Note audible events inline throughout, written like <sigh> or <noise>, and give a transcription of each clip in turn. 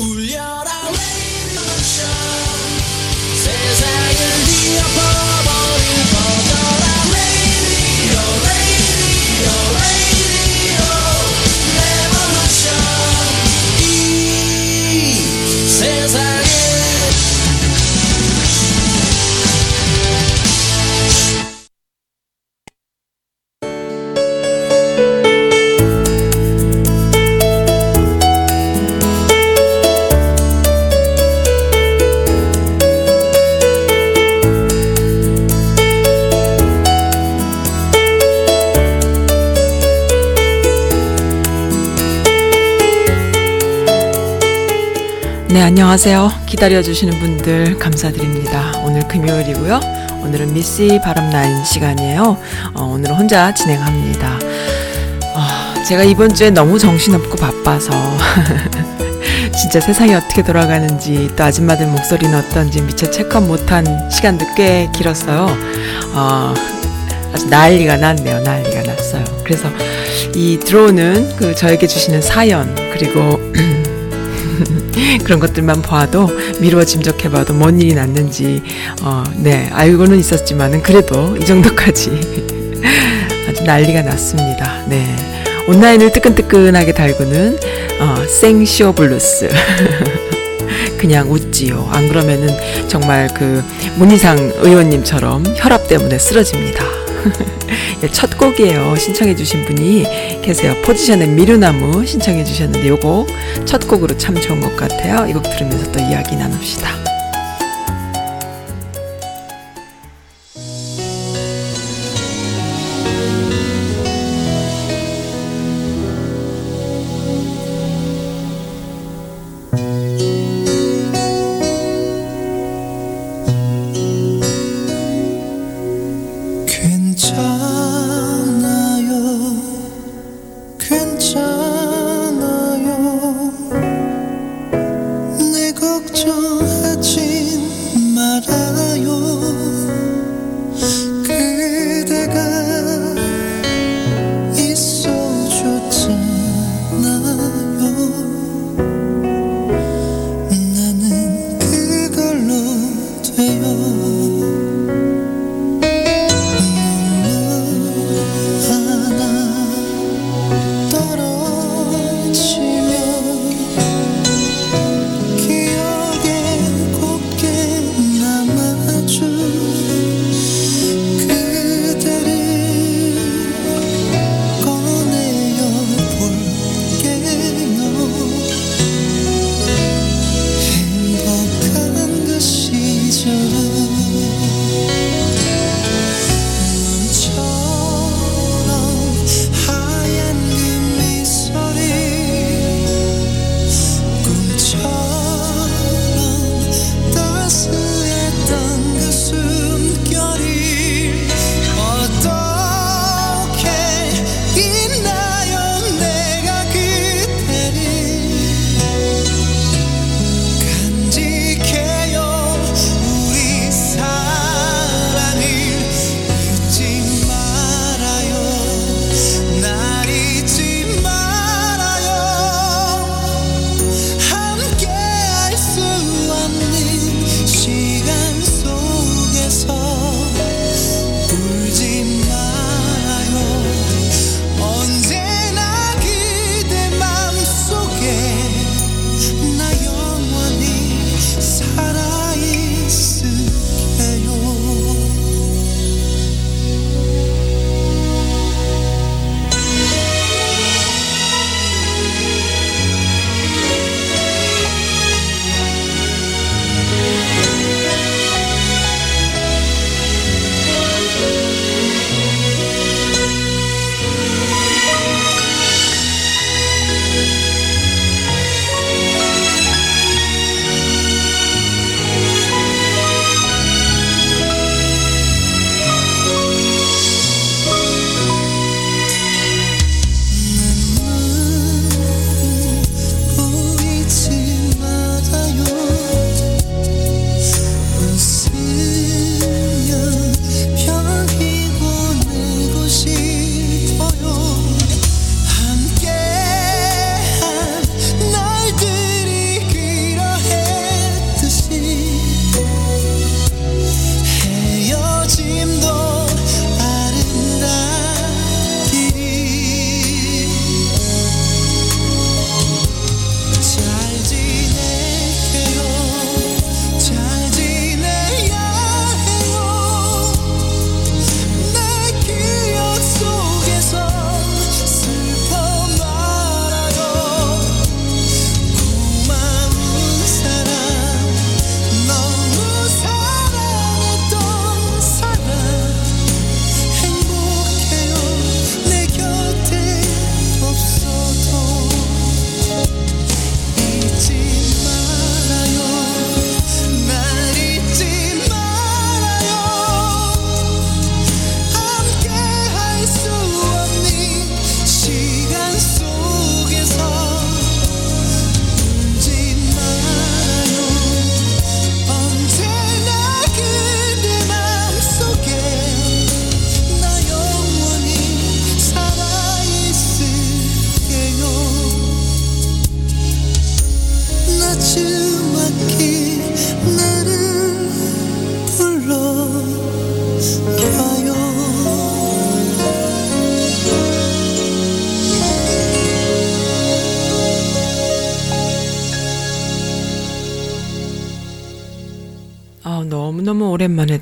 울 안녕하세요. 기다려주시는 분들 감사드립니다. 오늘 금요일이고요. 오늘은 미씨 바람난 시간이에요. 어, 오늘은 혼자 진행합니다. 어, 제가 이번 주에 너무 정신없고 바빠서 <laughs> 진짜 세상이 어떻게 돌아가는지 또 아줌마들 목소리는 어떤지 미처 체크 못한 시간도 꽤 길었어요. 어, 아주 난리가 났네요. 난리가 났어요. 그래서 이 들어오는 그 저에게 주시는 사연 그리고 <clears throat> <laughs> 그런 것들만 봐도 미루어 짐작해봐도 뭔 일이 났는지 어, 네 알고는 있었지만은 그래도 이 정도까지 <laughs> 아주 난리가 났습니다. 네 온라인을 뜨끈뜨끈하게 달구는 어, 생쇼 블루스. <laughs> 그냥 웃지요. 안 그러면은 정말 그 문희상 의원님처럼 혈압 때문에 쓰러집니다. 예, 첫 곡이에요. 신청해 주신 분이 계세요. 포지션의 미루나무 신청해 주셨는데 요곡 첫 곡으로 참 좋은 것 같아요. 이 곡 들으면서 또 이야기 나눕시다.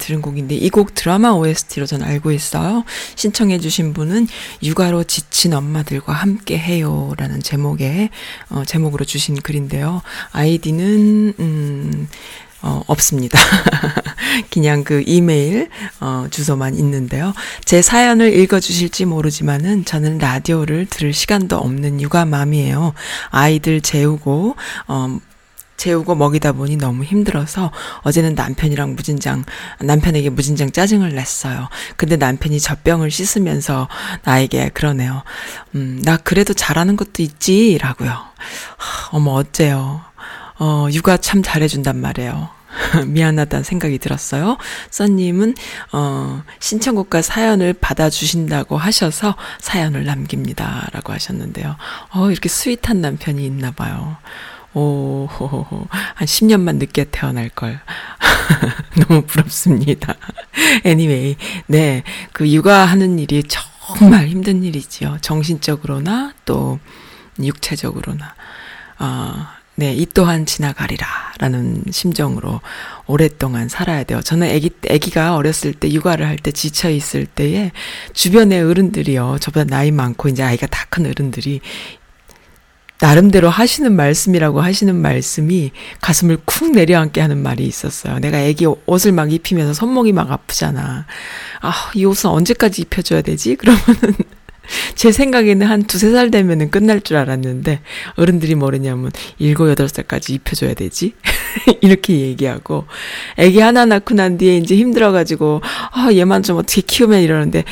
들은 곡인데 이 곡 드라마 OST로 전 알고 있어요. 신청해 주신 분은 육아로 지친 엄마들과 함께 해요 라는 제목의 어, 제목으로 주신 글인데요. 아이디는 음 어, 없습니다. <laughs> 그냥 그 이메일, 어, 주소만 있는데요. 제 사연을 읽어주실지 모르지만은 저는 라디오를 들을 시간도 없는 육아맘이에요. 아이들 재우고, 어, 재우고 먹이다 보니 너무 힘들어서 어제는 남편이랑 무진장, 남편에게 무진장 짜증을 냈어요. 근데 남편이 젖병을 씻으면서 나에게 그러네요. 음, 나 그래도 잘하는 것도 있지, 라고요. 하, 어머, 어째요. 어, 육아 참 잘해준단 말이에요. <laughs> 미안하다는 생각이 들었어요. 써님은, 어, 신청곡과 사연을 받아주신다고 하셔서 사연을 남깁니다. 라고 하셨는데요. 어, 이렇게 스윗한 남편이 있나 봐요. 오, 한 10년만 늦게 태어날 걸. <laughs> 너무 부럽습니다. anyway, 네. 그 육아하는 일이 정말 힘든 일이지요. 정신적으로나 또 육체적으로나. 어, 네, 이 또한 지나가리라. 라는 심정으로 오랫동안 살아야 돼요. 저는 아기, 아기가 어렸을 때, 육아를 할 때 지쳐 있을 때에 주변의 어른들이요. 저보다 나이 많고 이제 아이가 다 큰 어른들이 나름대로 하시는 말씀이라고 하시는 말씀이 가슴을 쿵 내려앉게 하는 말이 있었어요. 내가 애기 옷을 막 입히면서 손목이 막 아프잖아. 아, 이 옷은 언제까지 입혀줘야 되지? 그러면은 <laughs> 제 생각에는 한 두세 살 되면은 끝날 줄 알았는데 어른들이 뭐랬냐면 일곱 여덟 살까지 입혀줘야 되지 <laughs> 이렇게 얘기하고 애기 하나 낳고 난 뒤에 이제 힘들어가지고 아 얘만 좀 어떻게 키우면 이러는데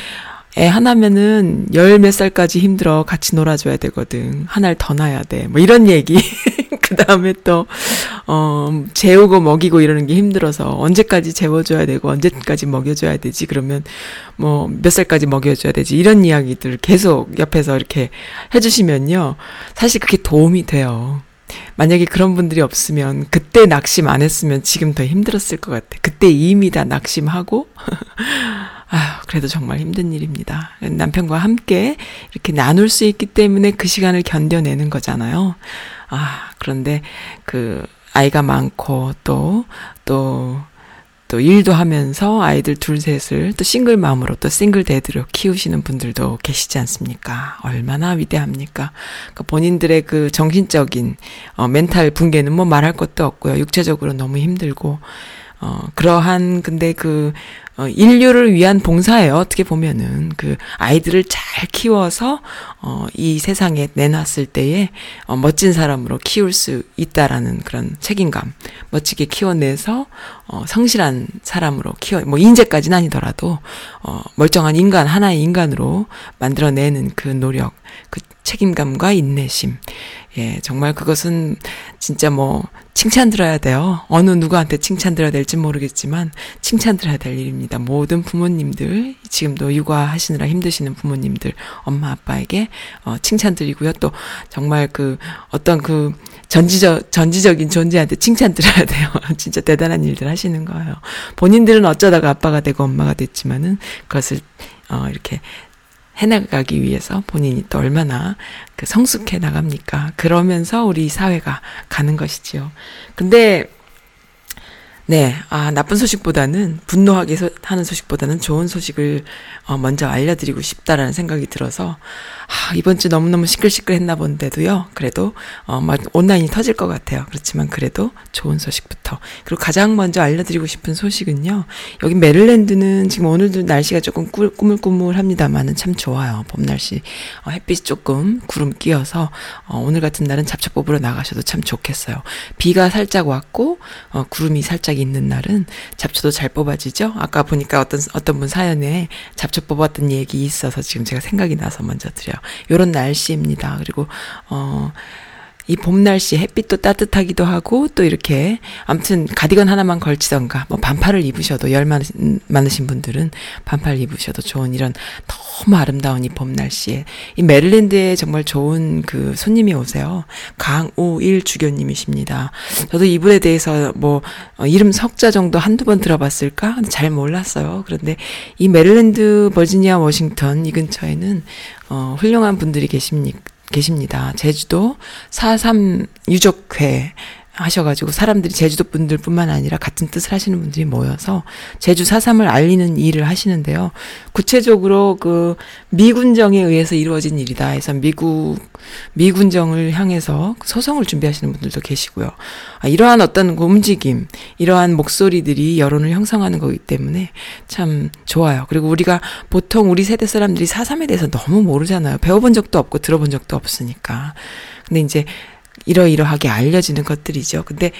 애 하나면은 열 몇 살까지 힘들어 같이 놀아줘야 되거든 하나를 더 낳아야 돼 뭐 이런 얘기 <laughs> 그 다음에 또, 어, 재우고 먹이고 이러는 게 힘들어서 언제까지 재워줘야 되고 언제까지 먹여줘야 되지? 그러면 뭐 몇 살까지 먹여줘야 되지? 이런 이야기들 계속 옆에서 이렇게 해주시면요. 사실 그게 도움이 돼요. 만약에 그런 분들이 없으면 그때 낙심 안 했으면 지금 더 힘들었을 것 같아. 그때 이미 다 낙심하고 <laughs> 아휴, 그래도 정말 힘든 일입니다. 남편과 함께 이렇게 나눌 수 있기 때문에 그 시간을 견뎌내는 거잖아요. 아, 그런데 그 아이가 많고 또, 또, 또 일도 하면서 아이들 둘 셋을 또 싱글 마음으로 또 싱글 데드로 키우시는 분들도 계시지 않습니까? 얼마나 위대합니까? 그러니까 본인들의 그 정신적인 어 멘탈 붕괴는 뭐 말할 것도 없고요. 육체적으로 너무 힘들고 어 그러한 근데 그 어, 인류를 위한 봉사예요. 어떻게 보면은 그 아이들을 잘 키워서 어, 이 세상에 내놨을 때에 어, 멋진 사람으로 키울 수 있다라는 그런 책임감, 멋지게 키워내서 어, 성실한 사람으로 키워, 뭐 인재까지는 아니더라도 어, 멀쩡한 인간 하나의 인간으로 만들어내는 그 노력, 그 책임감과 인내심. 예, 정말 그것은 진짜 뭐 칭찬 들어야 돼요. 어느 누구한테 칭찬 들어야 될지 모르겠지만 칭찬 들어야 될 일입니다. 모든 부모님들 지금도 육아하시느라 힘드시는 부모님들 엄마 아빠에게 어, 칭찬 드리고요. 또 정말 그 어떤 그 전지적 전지적인 존재한테 칭찬 드려야 돼요. <laughs> 진짜 대단한 일들 하시는 거예요. 본인들은 어쩌다가 아빠가 되고 엄마가 됐지만은 그것을 어 이렇게 해나가기 위해서 본인이 또 얼마나 그 성숙해 나갑니까? 그러면서 우리 사회가 가는 것이지요. 근데 네, 아, 나쁜 소식보다는, 분노하게 소, 하는 소식보다는 좋은 소식을, 어, 먼저 알려드리고 싶다라는 생각이 들어서, 아, 이번 주 너무너무 시끌시끌 했나 본데도요, 그래도, 어, 막 온라인이 터질 것 같아요. 그렇지만 그래도 좋은 소식부터. 그리고 가장 먼저 알려드리고 싶은 소식은요, 여기 메릴랜드는 지금 오늘도 날씨가 조금 꾸, 꾸물꾸물합니다만은 참 좋아요. 봄 날씨. 어, 햇빛이 조금 구름 끼어서, 어, 오늘 같은 날은 잡초 뽑으러 나가셔도 참 좋겠어요. 비가 살짝 왔고, 어, 구름이 살짝 있는 날은 잡초도 잘 뽑아지죠? 아까 보니까 어떤, 어떤 분 사연에 잡초 뽑았던 얘기 있어서 지금 제가 생각이 나서 먼저 드려요. 요런 날씨입니다. 그리고, 어, 이 봄 날씨 햇빛도 따뜻하기도 하고 또 이렇게 아무튼 가디건 하나만 걸치던가 뭐 반팔을 입으셔도 열 많으신, 많으신 분들은 반팔 입으셔도 좋은 이런 너무 아름다운 이 봄 날씨에 이 메릴랜드에 정말 좋은 그 손님이 오세요. 강우일 주교님이십니다. 저도 이분에 대해서 뭐 어, 이름 석자 정도 한두 번 들어봤을까? 잘 몰랐어요. 그런데 이 메릴랜드 버지니아 워싱턴 이 근처에는 어 훌륭한 분들이 계십니까? 계십니다. 제주도 4.3 유족회 하셔가지고 사람들이 제주도 분들뿐만 아니라 같은 뜻을 하시는 분들이 모여서 제주 사삼을 알리는 일을 하시는데요. 구체적으로 그 미군정에 의해서 이루어진 일이다 해서 미국 미군정을 향해서 소송을 준비하시는 분들도 계시고요. 아, 이러한 어떤 그 움직임, 이러한 목소리들이 여론을 형성하는 거기 때문에 참 좋아요. 그리고 우리가 보통 우리 세대 사람들이 사삼에 대해서 너무 모르잖아요. 배워본 적도 없고 들어본 적도 없으니까. 근데 이제 이러이러하게 알려지는 것들이죠. 근데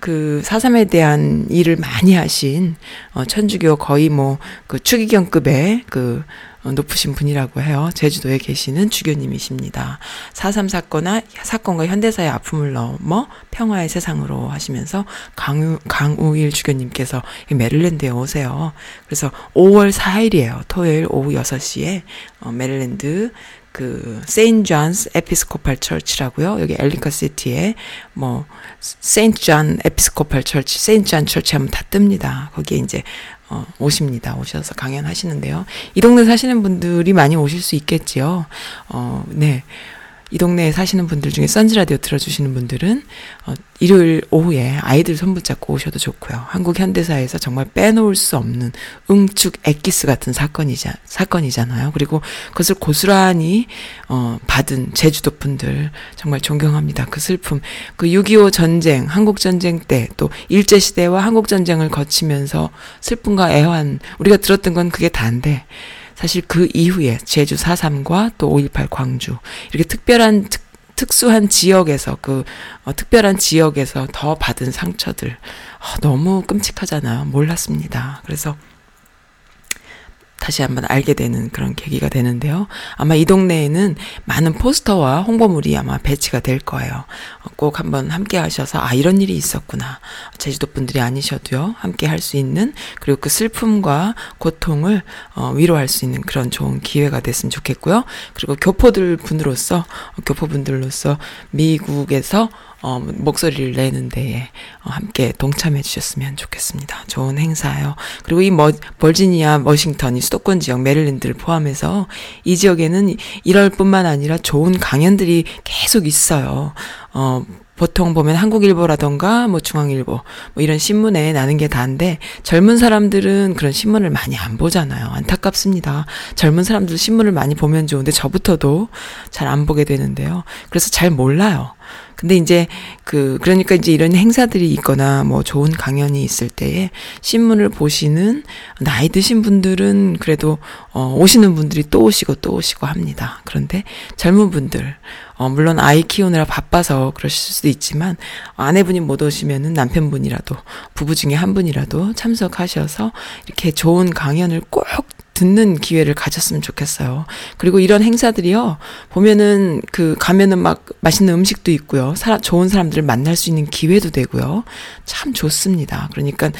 그 사삼에 대한 일을 많이 하신 어 천주교 거의 뭐 그 추기경급의 그 어, 높으신 분이라고 해요. 제주도에 계시는 주교님이십니다. 사삼 사건과 사건과 현대사의 아픔을 넘어 평화의 세상으로 하시면서 강우 강우일 주교님께서 메릴랜드에 오세요. 그래서 5월 4일이에요. 토요일 오후 6시에 어 메릴랜드 그 St. John's Episcopal Church라고요. 여기 Ellicott City에 뭐 St. John Episcopal Church, St. John Church 하면 다 뜹니다. 거기에 이제 어, 오십니다. 오셔서 강연하시는데요. 이 동네 사시는 분들이 많이 오실 수 있겠지요. 어, 네. 이 동네에 사시는 분들 중에 선즈 라디오 들어주시는 분들은 어, 일요일 오후에 아이들 손 붙잡고 오셔도 좋고요. 한국 현대사에서 정말 빼놓을 수 없는 응축 엑기스 같은 사건이자 사건이잖아요. 그리고 그것을 고스란히 어, 받은 제주도 분들 정말 존경합니다. 그 슬픔, 그 6.25 전쟁, 한국 전쟁 때 또 일제 시대와 한국 전쟁을 거치면서 슬픔과 애환 우리가 들었던 건 그게 다인데. 사실 그 이후에 제주 4.3과 또 5.18 광주 이렇게 특별한 특, 특수한 지역에서 그 어, 특별한 지역에서 더 받은 상처들 어, 너무 끔찍하잖아요. 몰랐습니다. 그래서 다시 한번 알게 되는 그런 계기가 되는데요. 아마 이 동네에는 많은 포스터와 홍보물이 아마 배치가 될 거예요. 꼭 한번 함께 하셔서 아 이런 일이 있었구나. 제주도 분들이 아니셔도요. 함께 할 수 있는 그리고 그 슬픔과 고통을 어, 위로할 수 있는 그런 좋은 기회가 됐으면 좋겠고요. 그리고 교포들 분으로서 교포분들로서 미국에서 어, 목소리를 내는 데에 어, 함께 동참해 주셨으면 좋겠습니다. 좋은 행사요. 그리고 이 머, 버지니아, 워싱턴, 이 수도권 지역, 메릴랜드를 포함해서 이 지역에는 이럴 뿐만 아니라 좋은 강연들이 계속 있어요. 어, 보통 보면 한국일보라던가 뭐 중앙일보 뭐 이런 신문에 나는 게 다인데 젊은 사람들은 그런 신문을 많이 안 보잖아요. 안타깝습니다. 젊은 사람들 신문을 많이 보면 좋은데 저부터도 잘 안 보게 되는데요. 그래서 잘 몰라요. 근데 이제 그 그러니까 이제 이런 행사들이 있거나 뭐 좋은 강연이 있을 때에 신문을 보시는 나이 드신 분들은 그래도 어 오시는 분들이 또 오시고 또 오시고 합니다. 그런데 젊은 분들 어 물론 아이 키우느라 바빠서 그러실 수도 있지만 아내분이 못 오시면은 남편분이라도 부부 중에 한 분이라도 참석하셔서 이렇게 좋은 강연을 꼭 듣는 기회를 가졌으면 좋겠어요. 그리고 이런 행사들이요, 보면은 그 가면은 막 맛있는 음식도 있고요. 사람, 좋은 사람들을 만날 수 있는 기회도 되고요. 참 좋습니다. 그러니까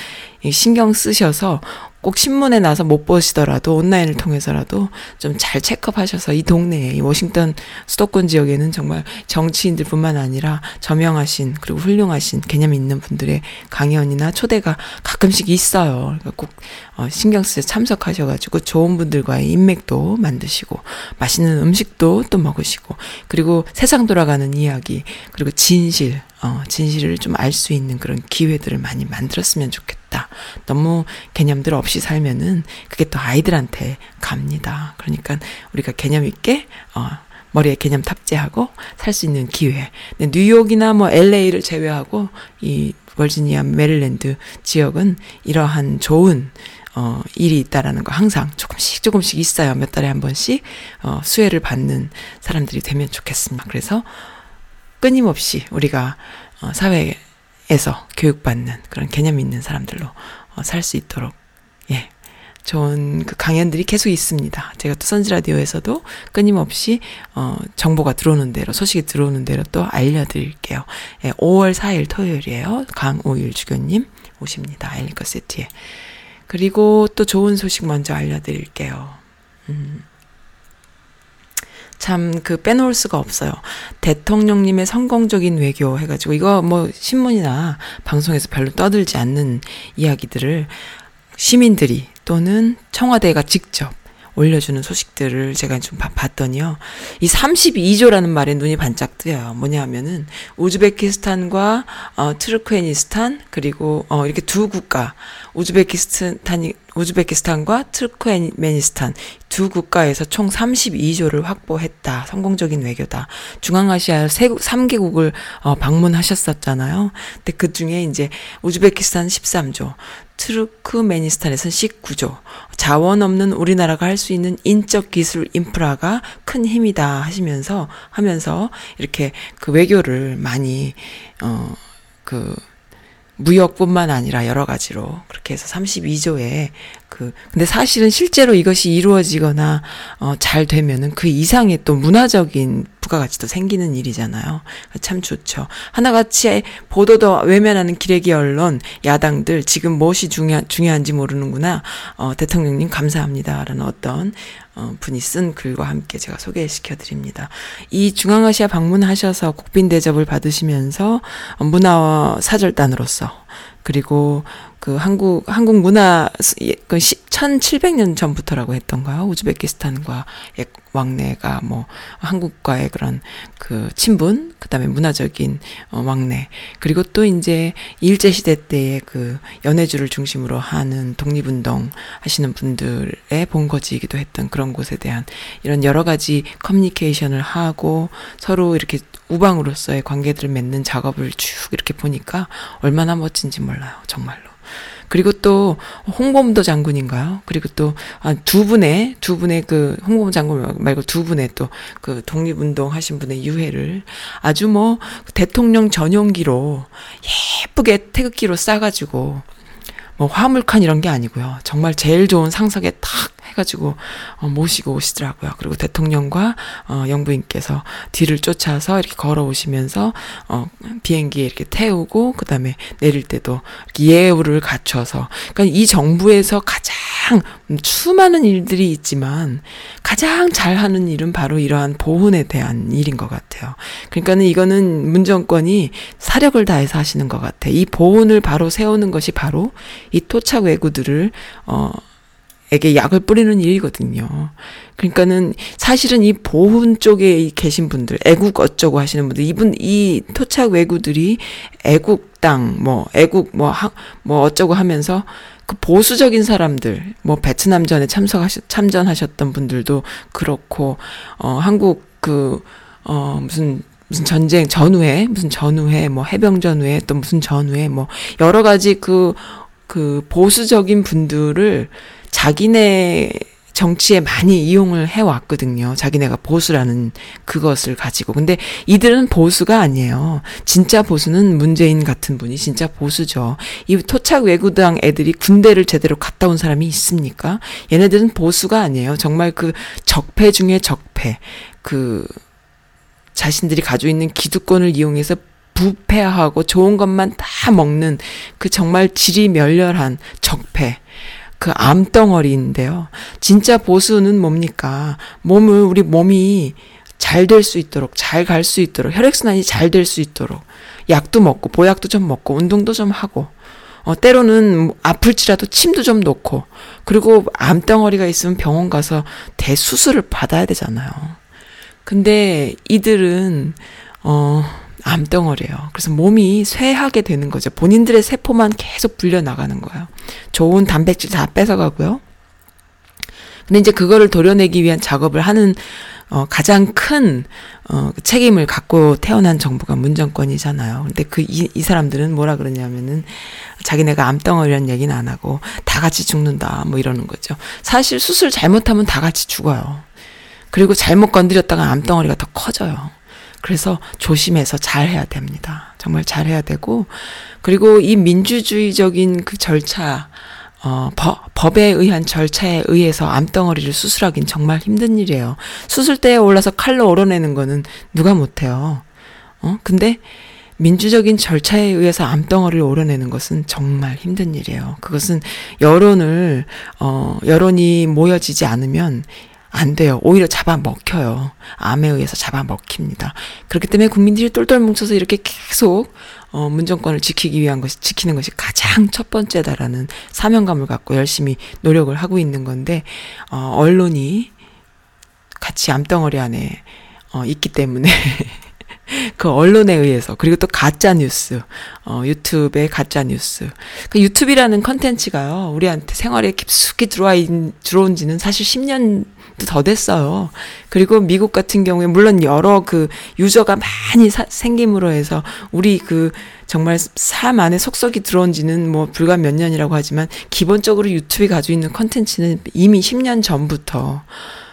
신경 쓰셔서 꼭 신문에 나서 못 보시더라도 온라인을 통해서라도 좀 잘 체크하셔서 이 동네에 이 워싱턴 수도권 지역에는 정말 정치인들뿐만 아니라 저명하신 그리고 훌륭하신 개념 있는 분들의 강연이나 초대가 가끔씩 있어요. 그러니까 꼭 어, 신경 쓰셔 참석하셔가지고 좋은 분들과의 인맥도 만드시고 맛있는 음식도 또 먹으시고 그리고 세상 돌아가는 이야기 그리고 진실 어, 진실을 좀 알 수 있는 그런 기회들을 많이 만들었으면 좋겠다. 너무 개념들 없이 살면은 그게 또 아이들한테 갑니다. 그러니까 우리가 개념 있게, 어, 머리에 개념 탑재하고 살 수 있는 기회. 근데 뉴욕이나 뭐 LA를 제외하고 이 버지니아, 메릴랜드 지역은 이러한 좋은 어, 일이 있다라는 거 항상 조금씩 조금씩 있어요. 몇 달에 한 번씩, 어, 수혜를 받는 사람들이 되면 좋겠습니다. 그래서 끊임없이 우리가 어, 사회에 서 교육받는 그런 개념 있는 사람들로 어, 살 수 있도록 예 좋은 그 강연들이 계속 있습니다. 제가 또 선지 라디오에서도 끊임없이 어 정보가 들어오는 대로 소식이 들어오는 대로 또 알려드릴게요. 예, 5월 4일 토요일이에요. 강오일 주교님 오십니다. 엘리커 시티에. 그리고 또 좋은 소식 먼저 알려드릴게요. 음. 참 그 빼놓을 수가 없어요. 대통령님의 성공적인 외교 해가지고 이거 뭐 신문이나 방송에서 별로 떠들지 않는 이야기들을 시민들이 또는 청와대가 직접 올려주는 소식들을 제가 좀 봐- 봤더니요. 이 32조라는 말에 눈이 반짝 뜨여요. 뭐냐 하면은 우즈베키스탄과 어, 트르크메니스탄 그리고 어, 이렇게 두 국가 우즈베키스탄이 우즈베키스탄과 트르크메니스탄 두 국가에서 총 32조를 확보했다. 성공적인 외교다. 중앙아시아 세 3개국을 어, 방문하셨었잖아요. 근데 그 중에 이제 우즈베키스탄 13조, 트르크메니스탄에서는 19조. 자원 없는 우리나라가 할 수 있는 인적 기술 인프라가 큰 힘이다 하시면서 하면서 이렇게 그 외교를 많이 어그 무역뿐만 아니라 여러 가지로 그렇게 해서 32조에 그 근데 사실은 실제로 이것이 이루어지거나 어 잘 되면은 그 이상의 또 문화적인 부가가치도 생기는 일이잖아요. 참 좋죠. 하나같이 보도도 외면하는 기레기 언론 야당들 지금 무엇이 중요한 중요한지 모르는구나. 어 대통령님 감사합니다라는 어떤 어, 분이 쓴 글과 함께 제가 소개시켜 드립니다. 이 중앙아시아 방문하셔서 국빈 대접을 받으시면서 어, 문화 사절단으로서 그리고 그 한국 한국 문화 그 1700년 전부터라고 했던가요? 우즈베키스탄과 의 왕래가 뭐 한국과의 그런 그 친분, 그다음에 문화적인 어 왕래. 그리고 또 이제 일제 시대 때의 그 연해주를 중심으로 하는 독립운동 하시는 분들의 본거지이기도 했던 그런 곳에 대한 이런 여러 가지 커뮤니케이션을 하고 서로 이렇게 우방으로서의 관계들을 맺는 작업을 쭉 이렇게 보니까 얼마나 멋진지 몰라요. 정말로. 그리고 또 홍범도 장군인가요? 그리고 또 두 분의 두 분의 그 홍범도 장군 말고 두 분의 또 그 독립운동 하신 분의 유해를 아주 뭐 대통령 전용기로 예쁘게 태극기로 싸가지고 뭐 화물칸 이런 게 아니고요. 정말 제일 좋은 상석에 탁 해가지고 어, 모시고 오시더라고요. 그리고 대통령과 어, 영부인께서 뒤를 쫓아서 이렇게 걸어오시면서 어, 비행기에 이렇게 태우고 그 다음에 내릴 때도 예우를 갖춰서 그러니까 이 정부에서 가장 수많은 일들이 있지만 가장 잘하는 일은 바로 이러한 보훈에 대한 일인 것 같아요. 그러니까는 이거는 문정권이 사력을 다해서 하시는 것 같아. 이 보훈을 바로 세우는 것이 바로 이 토착 외구들을 어 에게 약을 뿌리는 일이거든요. 그러니까는 사실은 이 보훈 쪽에 계신 분들, 애국 어쩌고 하시는 분들, 이분, 이 토착 외구들이 애국 땅, 뭐, 애국, 뭐, 하, 뭐 어쩌고 하면서 그 보수적인 사람들, 뭐 베트남전에 참석하셨, 참전하셨던 분들도 그렇고, 어, 한국 그, 어, 무슨, 무슨 전쟁 전후에, 무슨 전후에, 뭐 해병 전후에, 또 무슨 전후에, 뭐 여러 가지 그, 그 보수적인 분들을 자기네 정치에 많이 이용을 해왔거든요. 자기네가 보수라는 그것을 가지고. 근데 이들은 보수가 아니에요. 진짜 보수는 문재인 같은 분이 진짜 보수죠. 이 토착 외구당 애들이 군대를 제대로 갔다 온 사람이 있습니까? 얘네들은 보수가 아니에요. 정말 그 적폐 중에 적폐. 그 자신들이 가지고 있는 기득권을 이용해서 부패하고 좋은 것만 다 먹는 그 정말 질이 멸렬한 적폐. 그 암덩어리인데요. 진짜 보수는 뭡니까? 몸을, 우리 몸이 잘 될 수 있도록, 잘 갈 수 있도록, 혈액순환이 잘 될 수 있도록, 약도 먹고, 보약도 좀 먹고, 운동도 좀 하고, 어, 때로는 아플지라도 침도 좀 놓고, 그리고 암덩어리가 있으면 병원 가서 대수술을 받아야 되잖아요. 근데 이들은, 어, 암덩어리예요. 그래서 몸이 쇠하게 되는 거죠. 본인들의 세포만 계속 불려 나가는 거예요. 좋은 단백질 다 뺏어가고요. 근데 이제 그거를 도려내기 위한 작업을 하는 어 가장 큰 어, 책임을 갖고 태어난 정부가 문정권이잖아요. 근데 그, 이, 이 사람들은 뭐라 그러냐면은 자기네가 암덩어리라는 얘기는 안 하고 다 같이 죽는다, 뭐 이러는 거죠. 사실 수술 잘못하면 다 같이 죽어요. 그리고 잘못 건드렸다가 암덩어리가 더 커져요. 그래서 조심해서 잘 해야 됩니다. 정말 잘 해야 되고, 그리고 이 민주주의적인 그 절차, 어, 법, 법에 의한 절차에 의해서 암덩어리를 수술하긴 정말 힘든 일이에요. 수술대에 올라서 칼로 오려내는 거는 누가 못해요. 어? 근데 민주적인 절차에 의해서 암덩어리를 오려내는 것은 정말 힘든 일이에요. 그것은 여론을, 어, 여론이 모여지지 않으면 안 돼요. 오히려 잡아먹혀요. 암에 의해서 잡아먹힙니다. 그렇기 때문에 국민들이 똘똘 뭉쳐서 이렇게 계속 어, 문정권을 지키기 위한 것이 지키는 것이 가장 첫 번째다라는 사명감을 갖고 열심히 노력을 하고 있는 건데 어, 언론이 같이 암덩어리 안에 어, 있기 때문에 <laughs> 그 언론에 의해서 그리고 또 가짜 뉴스 어 유튜브의 가짜 뉴스 그 유튜브라는 컨텐츠가요 우리한테 생활에 깊숙이 들어와 있, 들어온 지는 사실 10년 더 됐어요. 그리고 미국 같은 경우에 물론 여러 그 유저가 많이 사, 생김으로 해서 우리 그 정말 삶 안에 속속이 들어온 지는 뭐 불과 몇 년이라고 하지만 기본적으로 유튜브에 가지고 있는 컨텐츠는 이미 10년 전부터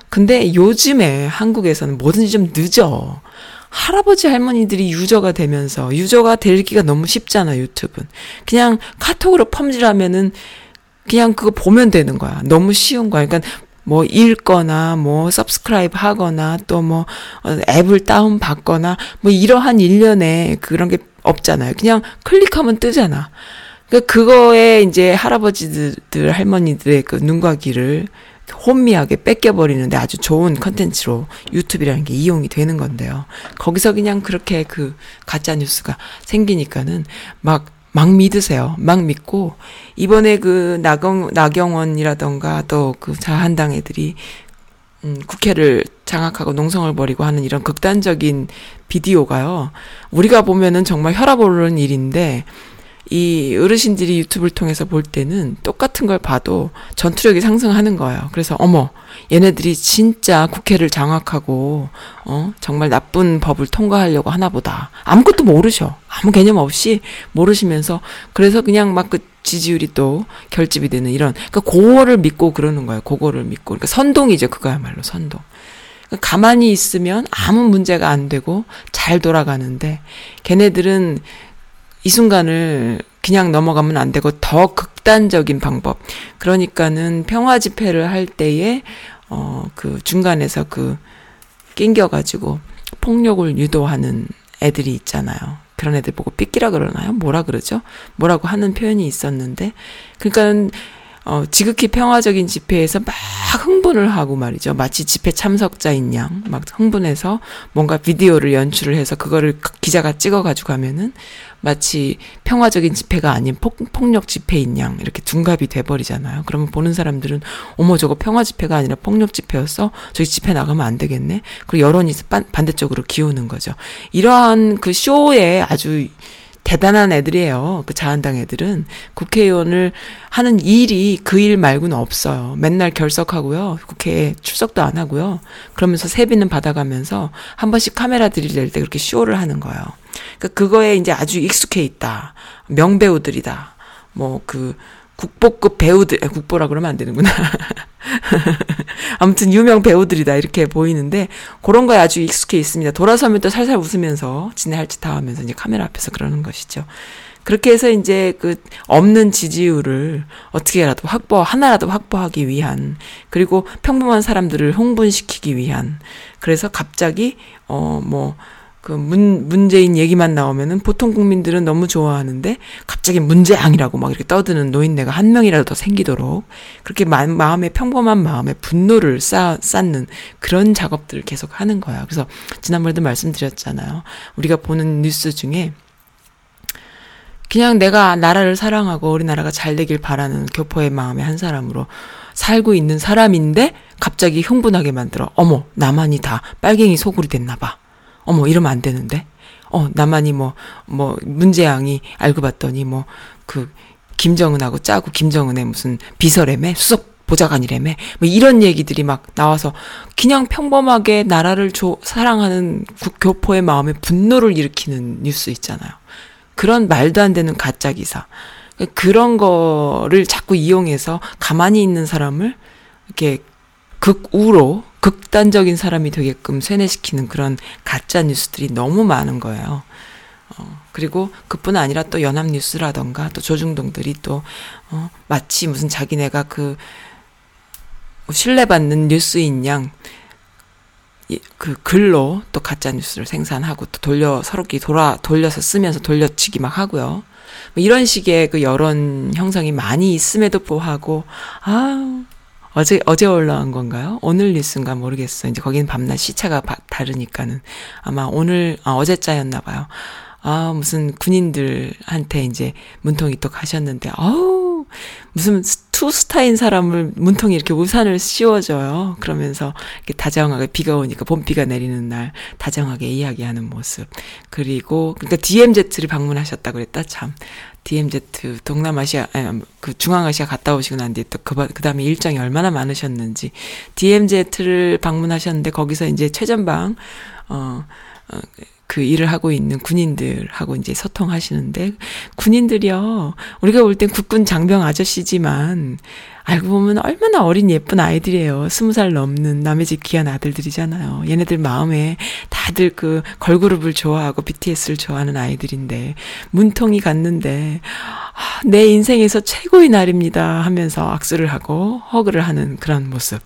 근데 요즘에 한국에서는 뭐든지 좀 늦어. 할아버지 할머니들이 유저가 되면서 유저가 되기가 너무 쉽잖아 유튜브는 그냥 카톡으로 펌질하면은 그냥 그거 보면 되는 거야 너무 쉬운 거야 그러니까 뭐 읽거나 뭐 subscribe 하거나 또 뭐 앱을 다운 받거나 뭐 이러한 일련의 그런 게 없잖아요 그냥 클릭하면 뜨잖아 그 그거에 이제 할아버지들 할머니들의 그 눈과 귀를 혼미하게 뺏겨버리는데 아주 좋은 컨텐츠로 유튜브라는 게 이용이 되는 건데요. 거기서 그냥 그렇게 그 가짜 뉴스가 생기니까는 막, 막 믿으세요. 막 믿고, 이번에 그 나경, 나경원이라던가 또 그 자한당 애들이, 음, 국회를 장악하고 농성을 벌이고 하는 이런 극단적인 비디오가요. 우리가 보면은 정말 혈압 오르는 일인데, 이 어르신들이 유튜브를 통해서 볼 때는 똑같은 걸 봐도 전투력이 상승하는 거예요. 그래서 어머 얘네들이 진짜 국회를 장악하고 어 정말 나쁜 법을 통과하려고 하나 보다. 아무것도 모르셔. 아무 개념 없이 모르시면서 그래서 그냥 막 그 지지율이 또 결집이 되는 이런 그러니까 그거를 믿고 그러는 거예요. 그거를 믿고 그러니까 선동이죠. 그거야말로 선동. 그러니까 가만히 있으면 아무 문제가 안 되고 잘 돌아가는데 걔네들은 이 순간을 그냥 넘어가면 안 되고 더 극단적인 방법. 그러니까는 평화 집회를 할 때에 어 그 중간에서 그 낑겨 가지고 폭력을 유도하는 애들이 있잖아요. 그런 애들 보고 삐끼라 그러나요? 뭐라 그러죠? 뭐라고 하는 표현이 있었는데, 그러니까 어, 지극히 평화적인 집회에서 막 흥분을 하고 말이죠. 마치 집회 참석자인 양, 막 흥분해서 뭔가 비디오를 연출을 해서 그거를 기자가 찍어가지고 가면은 마치 평화적인 집회가 아닌 폭, 폭력 집회인 양, 이렇게 둔갑이 돼버리잖아요. 그러면 보는 사람들은, 어머, 저거 평화 집회가 아니라 폭력 집회였어? 저기 집회 나가면 안 되겠네? 그리고 여론이 반, 반대쪽으로 기우는 거죠. 이러한 그 쇼에 아주 대단한 애들이에요. 그 자한당 애들은 국회의원을 하는 일이 그 일 말고는 없어요. 맨날 결석하고요. 국회에 출석도 안 하고요. 그러면서 세비는 받아가면서 한 번씩 카메라 들이댈 때 그렇게 쇼를 하는 거예요. 그러니까 그거에 이제 아주 익숙해 있다. 명배우들이다. 뭐 그 국보급 배우들, 국보라 그러면 안 되는구나. <laughs> <laughs> 아무튼 유명 배우들이다 이렇게 보이는데 그런 거에 아주 익숙해 있습니다. 돌아서면 또 살살 웃으면서 지네 할 짓 다 하면서 이제 카메라 앞에서 그러는 것이죠. 그렇게 해서 이제 그 없는 지지율을 어떻게라도 확보 하나라도 확보하기 위한 그리고 평범한 사람들을 흥분시키기 위한 그래서 갑자기 어뭐 그 문, 문재인 얘기만 나오면은 보통 국민들은 너무 좋아하는데 갑자기 문재앙이라고 막 이렇게 떠드는 노인네가 한 명이라도 더 생기도록 그렇게 마, 마음에 평범한 마음에 분노를 쌓, 쌓는 그런 작업들을 계속 하는 거야. 그래서 지난번에도 말씀드렸잖아요. 우리가 보는 뉴스 중에 그냥 내가 나라를 사랑하고 우리나라가 잘 되길 바라는 교포의 마음의 한 사람으로 살고 있는 사람인데 갑자기 흥분하게 만들어. 어머, 나만이 다 빨갱이 소굴이 됐나 봐. 어머, 이러면 안 되는데? 어, 나만이 뭐, 뭐, 문재양이 알고 봤더니 뭐, 그, 김정은하고 짜고 김정은의 무슨 비서래매? 수석 보좌관이래매? 뭐 이런 얘기들이 막 나와서 그냥 평범하게 나라를 조, 사랑하는 교포의 마음에 분노를 일으키는 뉴스 있잖아요. 그런 말도 안 되는 가짜 기사. 그런 거를 자꾸 이용해서 가만히 있는 사람을 이렇게 극우로 극단적인 사람이 되게끔 세뇌시키는 그런 가짜 뉴스들이 너무 많은 거예요. 어, 그리고 그뿐 아니라 또 연합뉴스라던가 또 조중동들이 또, 어, 마치 무슨 자기네가 그, 신뢰받는 뉴스인 양, 그 글로 또 가짜 뉴스를 생산하고 또 돌려 서로끼 돌아 돌려서 쓰면서 돌려치기 막 하고요. 뭐 이런 식의 그 여론 형성이 많이 있음에도 불구하고 아 어제 어제 올라온 건가요? 오늘 뉴스인가 모르겠어. 이제 거기는 밤낮 시차가 바, 다르니까는 아마 오늘 아, 어제자였나 봐요. 아 무슨 군인들한테 이제 문통이 또 가셨는데 아우 무슨 투스타인 사람을 문통이 이렇게 우산을 씌워줘요. 그러면서 이렇게 다정하게 비가 오니까 봄비가 내리는 날 다정하게 이야기하는 모습. 그리고 그러니까 DMZ를 방문하셨다고 그랬다 참. DMZ 동남아시아 아니, 그 중앙아시아 갔다 오시고 난 뒤에 또그 그다음에 일정이 얼마나 많으셨는지 DMZ를 방문하셨는데 거기서 이제 최전방 어, 어, 그 일을 하고 있는 군인들하고 이제 소통하시는데 군인들이요 우리가 볼 땐 국군 장병 아저씨지만 알고 보면 얼마나 어린 예쁜 아이들이에요. 스무 살 넘는 남의 집 귀한 아들들이잖아요. 얘네들 마음에 다들 그 걸그룹을 좋아하고 BTS를 좋아하는 아이들인데 문통이 갔는데 아, 내 인생에서 최고의 날입니다 하면서 악수를 하고 허그를 하는 그런 모습.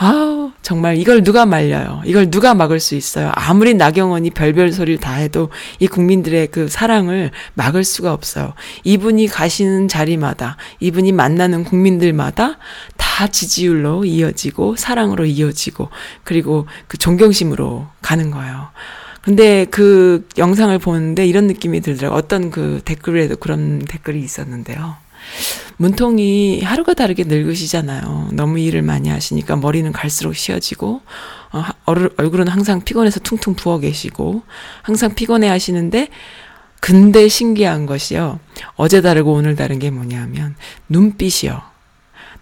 아, 정말 이걸 누가 말려요? 이걸 누가 막을 수 있어요? 아무리 나경원이 별별 소리를 다 해도 이 국민들의 그 사랑을 막을 수가 없어요. 이분이 가시는 자리마다, 이분이 만나는 국민들마다 다 지지율로 이어지고, 사랑으로 이어지고, 그리고 그 존경심으로 가는 거예요. 근데 그 영상을 보는데 이런 느낌이 들더라고요. 어떤 그 댓글에도 그런 댓글이 있었는데요. 문통이 하루가 다르게 늙으시잖아요. 너무 일을 많이 하시니까 머리는 갈수록 쉬어지고, 어, 얼굴은 항상 피곤해서 퉁퉁 부어 계시고, 항상 피곤해 하시는데, 근데 신기한 것이요. 어제 다르고 오늘 다른 게 뭐냐면, 눈빛이요.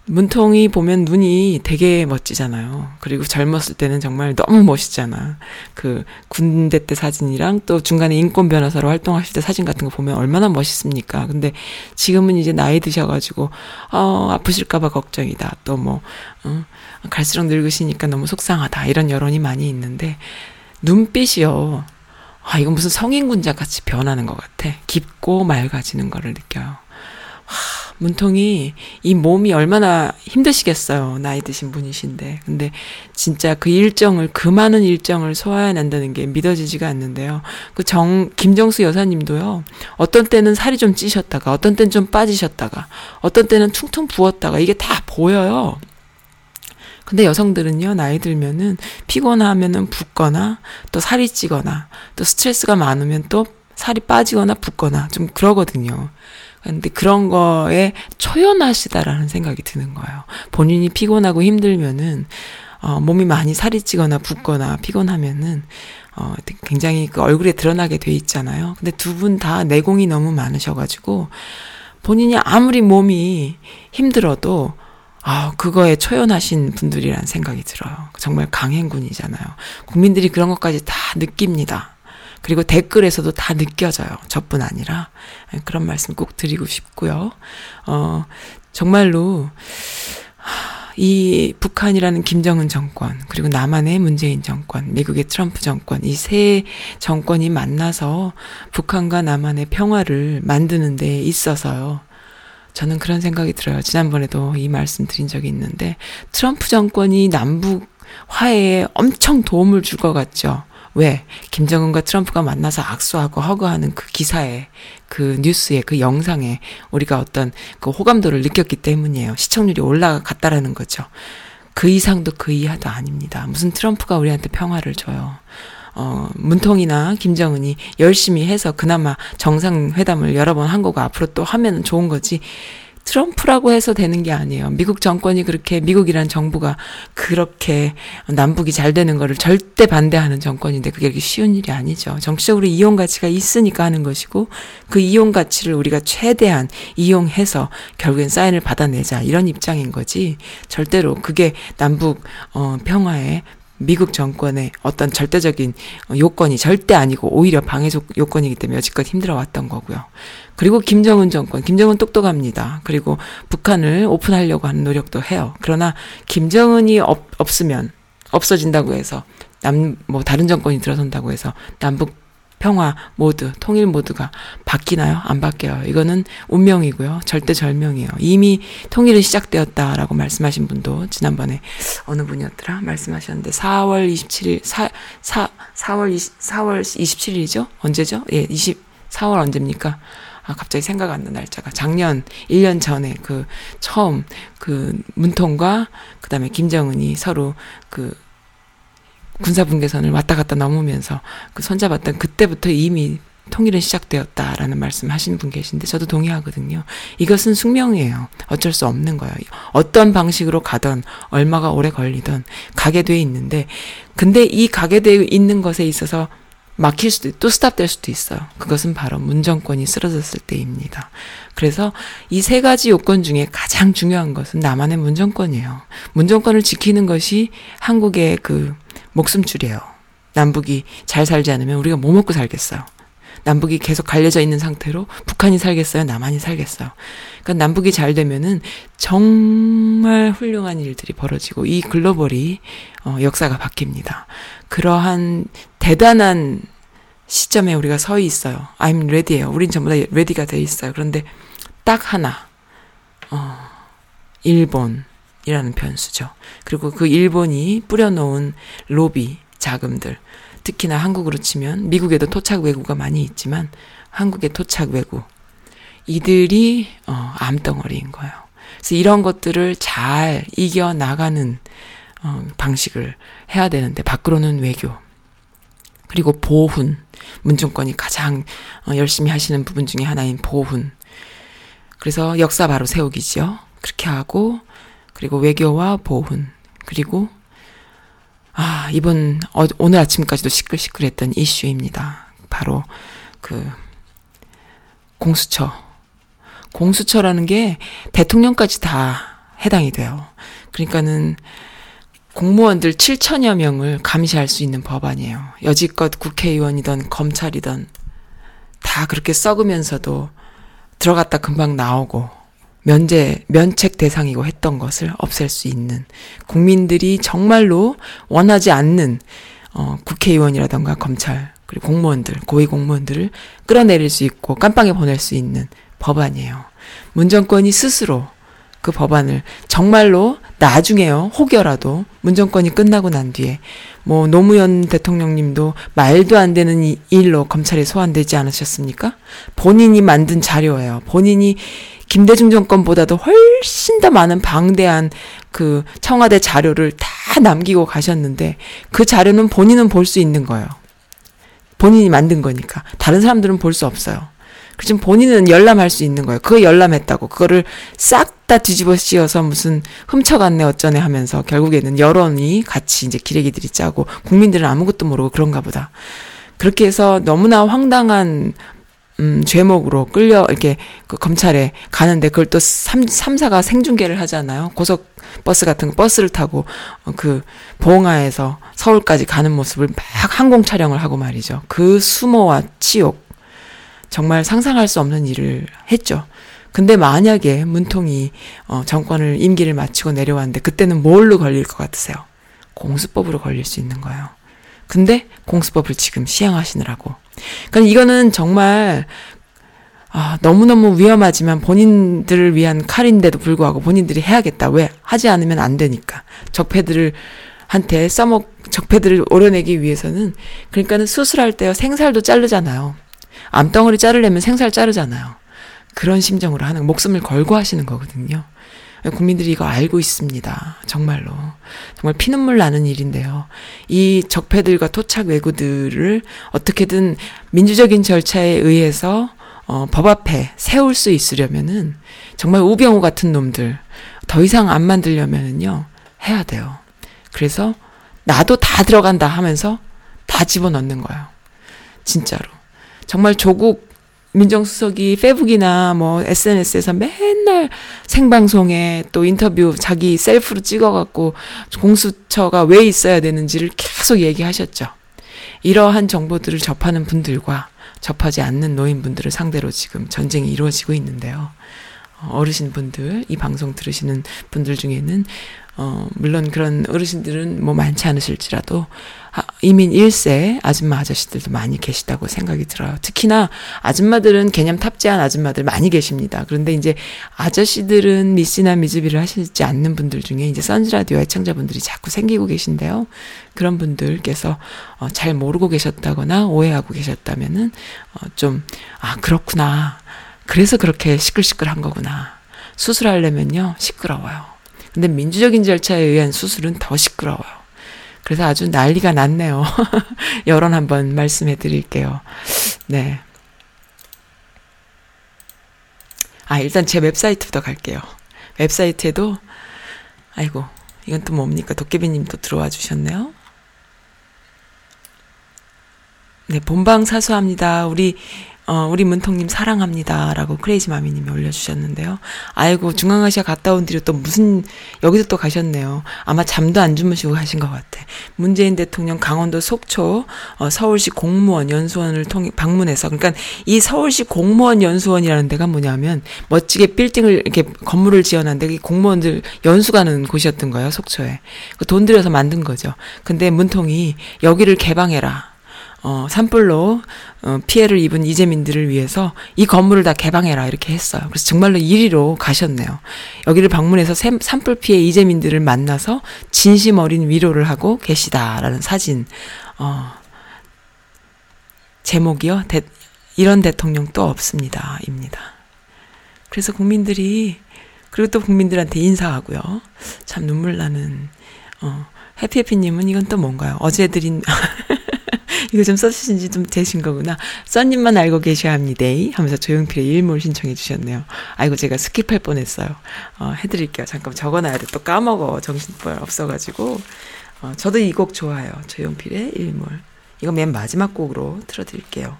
문통이 보면 눈이 되게 멋지잖아요. 그리고 젊었을 때는 정말 너무 멋있잖아. 그 군대 때 사진이랑 또 중간에 인권 변호사로 활동하실 때 사진 같은 거 보면 얼마나 멋있습니까? 근데 지금은 이제 나이 드셔가지고, 어, 아프실까봐 걱정이다. 또 뭐, 어, 갈수록 늙으시니까 너무 속상하다. 이런 여론이 많이 있는데, 눈빛이요. 아, 이건 무슨 성인 군자 같이 변하는 것 같아. 깊고 맑아지는 거를 느껴요. 하, 문통이 이 몸이 얼마나 힘드시겠어요. 나이 드신 분이신데. 근데 진짜 그 일정을, 그 많은 일정을 소화해낸다는 게 믿어지지가 않는데요. 그 정, 김정수 여사님도요. 어떤 때는 살이 좀 찌셨다가, 어떤 때는 좀 빠지셨다가, 어떤 때는 퉁퉁 부었다가, 이게 다 보여요. 근데 여성들은요, 나이 들면은 피곤하면은 붓거나, 또 살이 찌거나, 또 스트레스가 많으면 또 살이 빠지거나 붓거나, 좀 그러거든요. 근데 그런 거에 초연하시다라는 생각이 드는 거예요. 본인이 피곤하고 힘들면은, 어, 몸이 많이 살이 찌거나 붓거나 피곤하면은, 어, 굉장히 그 얼굴에 드러나게 돼 있잖아요. 근데 두 분 다 내공이 너무 많으셔가지고, 본인이 아무리 몸이 힘들어도, 아, 그거에 초연하신 분들이란 생각이 들어요. 정말 강행군이잖아요. 국민들이 그런 것까지 다 느낍니다. 그리고 댓글에서도 다 느껴져요. 저뿐 아니라. 그런 말씀 꼭 드리고 싶고요. 어, 정말로, 이 북한이라는 김정은 정권, 그리고 남한의 문재인 정권, 미국의 트럼프 정권, 이 세 정권이 만나서 북한과 남한의 평화를 만드는 데 있어서요. 저는 그런 생각이 들어요. 지난번에도 이 말씀 드린 적이 있는데, 트럼프 정권이 남북 화해에 엄청 도움을 줄 것 같죠. 왜? 김정은과 트럼프가 만나서 악수하고 허그하는 그 기사에, 그 뉴스에, 그 영상에 우리가 어떤 그 호감도를 느꼈기 때문이에요. 시청률이 올라갔다라는 거죠. 그 이상도 그 이하도 아닙니다. 무슨 트럼프가 우리한테 평화를 줘요. 어, 문통이나 김정은이 열심히 해서 그나마 정상회담을 여러 번 한 거고 앞으로 또 하면 좋은 거지. 트럼프라고 해서 되는 게 아니에요. 미국 정권이 그렇게 미국이란 정부가 그렇게 남북이 잘 되는 거를 절대 반대하는 정권인데 그게 이렇게 쉬운 일이 아니죠. 정치적으로 이용 가치가 있으니까 하는 것이고 그 이용 가치를 우리가 최대한 이용해서 결국엔 사인을 받아내자 이런 입장인 거지. 절대로 그게 남북 어 평화에 미국 정권의 어떤 절대적인 요건이 절대 아니고 오히려 방해 요건이기 때문에 여지껏 힘들어왔던 거고요. 그리고 김정은 정권, 김정은 똑똑합니다. 그리고 북한을 오픈하려고 하는 노력도 해요. 그러나 김정은이 없, 없으면 없어진다고 해서 남 뭐 다른 정권이 들어선다고 해서 남북 평화 모드, 통일 모드가 바뀌나요? 안 바뀌어요. 이거는 운명이고요. 절대 절명이에요. 이미 통일은 시작되었다라고 말씀하신 분도 지난번에 어느 분이었더라? 말씀하셨는데 4월 27일 4 4 4월 20, 4월 27일이죠? 언제죠? 예, 20 4월 언제입니까? 아, 갑자기 생각 안 나 날짜가 작년 1년 전에 그 처음 그 문통과 그 다음에 김정은이 서로 그 군사 분계선을 왔다 갔다 넘으면서 그 손잡았던 그때부터 이미 통일은 시작되었다라는 말씀 하시는 분 계신데 저도 동의하거든요. 이것은 숙명이에요. 어쩔 수 없는 거예요. 어떤 방식으로 가던 얼마가 오래 걸리던 가게 돼 있는데 근데 이 가게 돼 있는 것에 있어서 막힐 수도 또 스탑될 수도 있어요. 그것은 바로 문정권이 쓰러졌을 때입니다. 그래서 이 세 가지 요건 중에 가장 중요한 것은 남한의 문정권이에요. 문정권을 지키는 것이 한국의 그 목숨줄이에요. 남북이 잘 살지 않으면 우리가 뭐 먹고 살겠어요. 남북이 계속 갈려져 있는 상태로 북한이 살겠어요? 남한이 살겠어요? 그러니까 남북이 잘 되면은 정말 훌륭한 일들이 벌어지고 이 글로벌이 어, 역사가 바뀝니다. 그러한 대단한 시점에 우리가 서 있어요. I'm ready예요. 우린 전부 다 ready가 돼 있어요. 그런데 딱 하나, 어, 일본 이라는 변수죠. 그리고 그 일본이 뿌려놓은 로비 자금들, 특히나 한국으로 치면 미국에도 토착 외구가 많이 있지만 한국의 토착 외구 이들이 어, 암덩어리인 거예요. 그래서 이런 것들을 잘 이겨 나가는 어, 방식을 해야 되는데 밖으로는 외교 그리고 보훈 문정권이 가장 어, 열심히 하시는 부분 중에 하나인 보훈 그래서 역사 바로 세우기죠. 그렇게 하고 그리고 외교와 보훈 그리고 아, 이번, 어, 오늘 아침까지도 시끌시끌했던 이슈입니다. 바로 그, 공수처. 공수처라는 게 대통령까지 다 해당이 돼요. 그러니까는 공무원들 7천여 명을 감시할 수 있는 법안이에요. 여지껏 국회의원이던 검찰이던 다 그렇게 썩으면서도 들어갔다 금방 나오고 면제, 면책 대상이고 했던 것을 없앨 수 있는 국민들이 정말로 원하지 않는 어, 국회의원이라던가 검찰 그리고 공무원들, 고위 공무원들을 끌어내릴 수 있고 깜빵에 보낼 수 있는 법안이에요. 문정권이 스스로 그 법안을 정말로 나중에요. 혹여라도 문정권이 끝나고 난 뒤에 뭐 노무현 대통령님도 말도 안 되는 이 일로 검찰에 소환되지 않으셨습니까? 본인이 만든 자료예요. 본인이 김대중 정권보다도 훨씬 더 많은 방대한 그 청와대 자료를 다 남기고 가셨는데 그 자료는 본인은 볼 수 있는 거예요. 본인이 만든 거니까. 다른 사람들은 볼 수 없어요. 지금 본인은 열람할 수 있는 거예요. 그거 열람했다고. 그거를 싹 다 뒤집어 씌워서 무슨 훔쳐갔네 어쩌네 하면서 결국에는 여론이 같이 이제 기레기들이 짜고 국민들은 아무것도 모르고 그런가 보다. 그렇게 해서 너무나 황당한 음, 죄목으로 끌려, 이렇게, 그 검찰에 가는데, 그걸 또 삼, 삼사가 생중계를 하잖아요. 고속버스 같은 거, 버스를 타고, 어, 그, 봉화에서 서울까지 가는 모습을 막 항공 촬영을 하고 말이죠. 그 수모와 치욕. 정말 상상할 수 없는 일을 했죠. 근데 만약에 문통이, 어, 정권을, 임기를 마치고 내려왔는데, 그때는 뭘로 걸릴 것 같으세요? 공수법으로 걸릴 수 있는 거예요. 근데 공수법을 지금 시행하시느라고. 그러니까 이거는 정말 아, 너무너무 위험하지만 본인들을 위한 칼인데도 불구하고 본인들이 해야겠다. 왜? 하지 않으면 안 되니까. 적폐들을 한테 써먹 적폐들을 오려내기 위해서는 그러니까는 수술할 때요 생살도 자르잖아요. 암덩어리 자르려면 생살 자르잖아요. 그런 심정으로 하는 목숨을 걸고 하시는 거거든요. 국민들이 이거 알고 있습니다. 정말로. 정말 피눈물 나는 일인데요. 이 적폐들과 토착 외구들을 어떻게든 민주적인 절차에 의해서 어, 법 앞에 세울 수 있으려면은 정말 우병우 같은 놈들 더 이상 안 만들려면은요 해야 돼요. 그래서 나도 다 들어간다 하면서 다 집어넣는 거예요. 진짜로. 정말 조국 민정수석이 페북이나 뭐 SNS에서 맨날 생방송에 또 인터뷰 자기 셀프로 찍어갖고 공수처가 왜 있어야 되는지를 계속 얘기하셨죠. 이러한 정보들을 접하는 분들과 접하지 않는 노인분들을 상대로 지금 전쟁이 이루어지고 있는데요. 어르신 분들, 이 방송 들으시는 분들 중에는 어, 물론 그런 어르신들은 뭐 많지 않으실지라도 아, 이민 1세 아줌마 아저씨들도 많이 계시다고 생각이 들어요. 특히나 아줌마들은 개념 탑재한 아줌마들 많이 계십니다. 그런데 이제 아저씨들은 미씨나 미즈비를 하시지 않는 분들 중에 이제 선즈라디오 애청자분들이 자꾸 생기고 계신데요. 그런 분들께서 어, 잘 모르고 계셨다거나 오해하고 계셨다면은 어, 좀, 아, 그렇구나. 그래서 그렇게 시끌시끌한 거구나. 수술하려면요, 시끄러워요. 근데 민주적인 절차에 의한 수술은 더 시끄러워요. 그래서 아주 난리가 났네요. <laughs> 여론 한번 말씀해 드릴게요. 네. 아, 일단 제 웹사이트부터 갈게요. 웹사이트에도, 아이고, 이건 또 뭡니까? 도깨비님 또 들어와 주셨네요. 네, 본방 사수합니다. 우리 어, 우리 문통님 사랑합니다. 라고 크레이지 마미님이 올려주셨는데요. 아이고, 중앙아시아 갔다 온 뒤로 또 무슨, 여기서 또 가셨네요. 아마 잠도 안 주무시고 가신 것 같아. 문재인 대통령 강원도 속초, 어, 서울시 공무원 연수원을 통해 방문해서, 그러니까 이 서울시 공무원 연수원이라는 데가 뭐냐면, 멋지게 빌딩을, 이렇게 건물을 지어놨는데, 이 공무원들 연수 가는 곳이었던 거예요, 속초에. 그돈 들여서 만든 거죠. 근데 문통이 여기를 개방해라. 어, 산불로 어, 피해를 입은 이재민들을 위해서 이 건물을 다 개방해라 이렇게 했어요. 그래서 정말로 이리로 가셨네요. 여기를 방문해서 샘, 산불 피해 이재민들을 만나서 진심 어린 위로를 하고 계시다라는 사진. 어, 제목이요. 대, 이런 대통령 또 없습니다. 입니다. 그래서 국민들이 그리고 또 국민들한테 인사하고요. 참 눈물 나는 어, 해피해피님은 이건 또 뭔가요? 어제 드린 <laughs> 이거 좀 써주신 지 좀 되신 거구나. 써님만 알고 계셔야 합니다. 하면서 조용필의 일몰 신청해 주셨네요. 아이고, 제가 스킵할 뻔 했어요. 어, 해드릴게요. 잠깐 적어놔야 돼. 또 까먹어. 정신벌 없어가지고. 어, 저도 이 곡 좋아요. 조용필의 일몰. 이거 맨 마지막 곡으로 틀어드릴게요.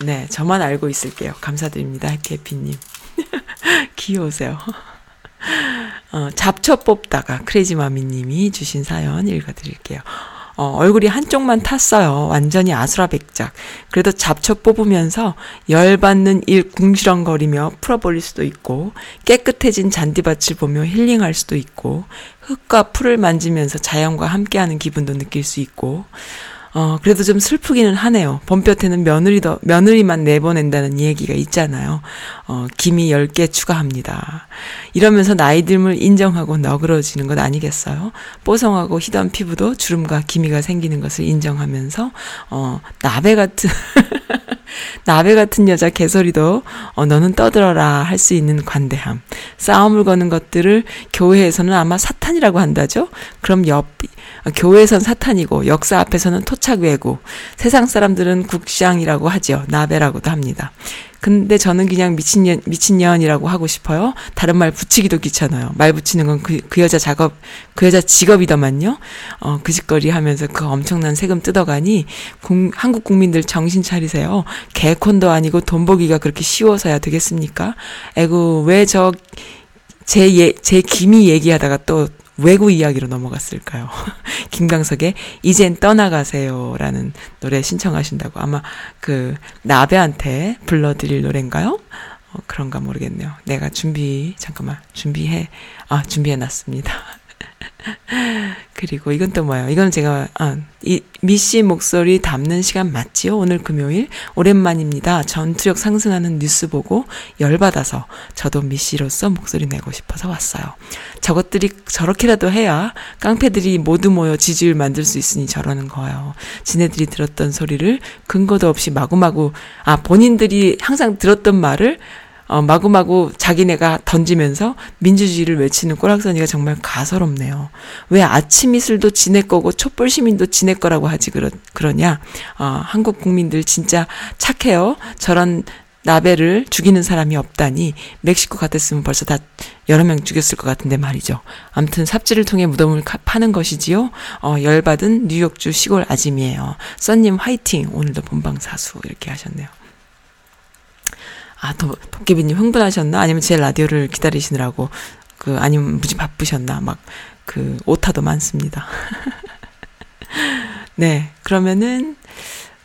네, 저만 알고 있을게요. 감사드립니다. 해피해피님. <laughs> 귀여우세요. <laughs> 어, 잡초 뽑다가 크레이지마미님이 주신 사연 읽어드릴게요. 어, 얼굴이 한쪽만 탔어요. 완전히 아수라백작. 그래도 잡초 뽑으면서 열받는 일 궁시렁거리며 풀어버릴 수도 있고, 깨끗해진 잔디밭을 보며 힐링할 수도 있고, 흙과 풀을 만지면서 자연과 함께하는 기분도 느낄 수 있고, 어, 그래도 좀 슬프기는 하네요. 봄볕에는 며느리 더, 며느리만 내보낸다는 얘기가 있잖아요. 어, 김이 10개 추가합니다. 이러면서 나이 듦을 인정하고 너그러지는 것 아니겠어요? 뽀송하고 희던 피부도 주름과 기미가 생기는 것을 인정하면서, 어, 나베 같은, <laughs> 나베 같은 여자 개소리도, 어, 너는 떠들어라 할 수 있는 관대함. 싸움을 거는 것들을 교회에서는 아마 사탄이라고 한다죠? 그럼 옆, 교회에선 사탄이고 역사 앞에서는 토착외구, 세상 사람들은 국샹이라고 하지요. 나베라고도 합니다. 근데 저는 그냥 미친년, 미친년이라고 하고 싶어요. 다른 말 붙이기도 귀찮아요. 말 붙이는 건 그, 그 여자 작업, 그 여자 직업이더만요. 어, 그 짓거리 하면서 그 엄청난 세금 뜯어가니, 국, 한국 국민들 정신 차리세요. 개콘도 아니고 돈 벌기가 그렇게 쉬워서야 되겠습니까? 에구, 왜 저, 제, 예, 제 김이 얘기하다가 또 외구 이야기로 넘어갔을까요? <laughs> 김강석의 이젠 떠나가세요라는 노래 신청하신다고 아마 그 나베한테 불러드릴 노래인가요? 어, 그런가 모르겠네요. 내가 준비 잠깐만 준비해 아 준비해 놨습니다. <laughs> 그리고 이건 또 뭐예요? 이건 제가 아, 이 미씨 목소리 담는 시간 맞지요? 오늘 금요일 오랜만입니다. 전투력 상승하는 뉴스 보고 열 받아서 저도 미씨로서 목소리 내고 싶어서 왔어요. 저것들이 저렇게라도 해야 깡패들이 모두 모여 지지율 만들 수 있으니 저러는 거예요. 지네들이 들었던 소리를 근거도 없이 마구마구 아 본인들이 항상 들었던 말을 어, 마구마구 자기네가 던지면서 민주주의를 외치는 꼬락서니가 정말 가소롭네요. 왜 아침 이슬도 지네 거고 촛불 시민도 지네 거라고 하지 그러, 그러냐? 어, 한국 국민들 진짜 착해요. 저런 나베를 죽이는 사람이 없다니 멕시코 같았으면 벌써 다 여러 명 죽였을 것 같은데 말이죠. 암튼 삽질을 통해 무덤을 파는 것이지요. 어, 열받은 뉴욕주 시골 아짐이에요. 써님 화이팅! 오늘도 본방 사수 이렇게 하셨네요. 아, 도, 도깨비님 흥분하셨나? 아니면 제 라디오를 기다리시느라고, 그, 아니면 무지 바쁘셨나? 막, 그, 오타도 많습니다. <laughs> 네, 그러면은,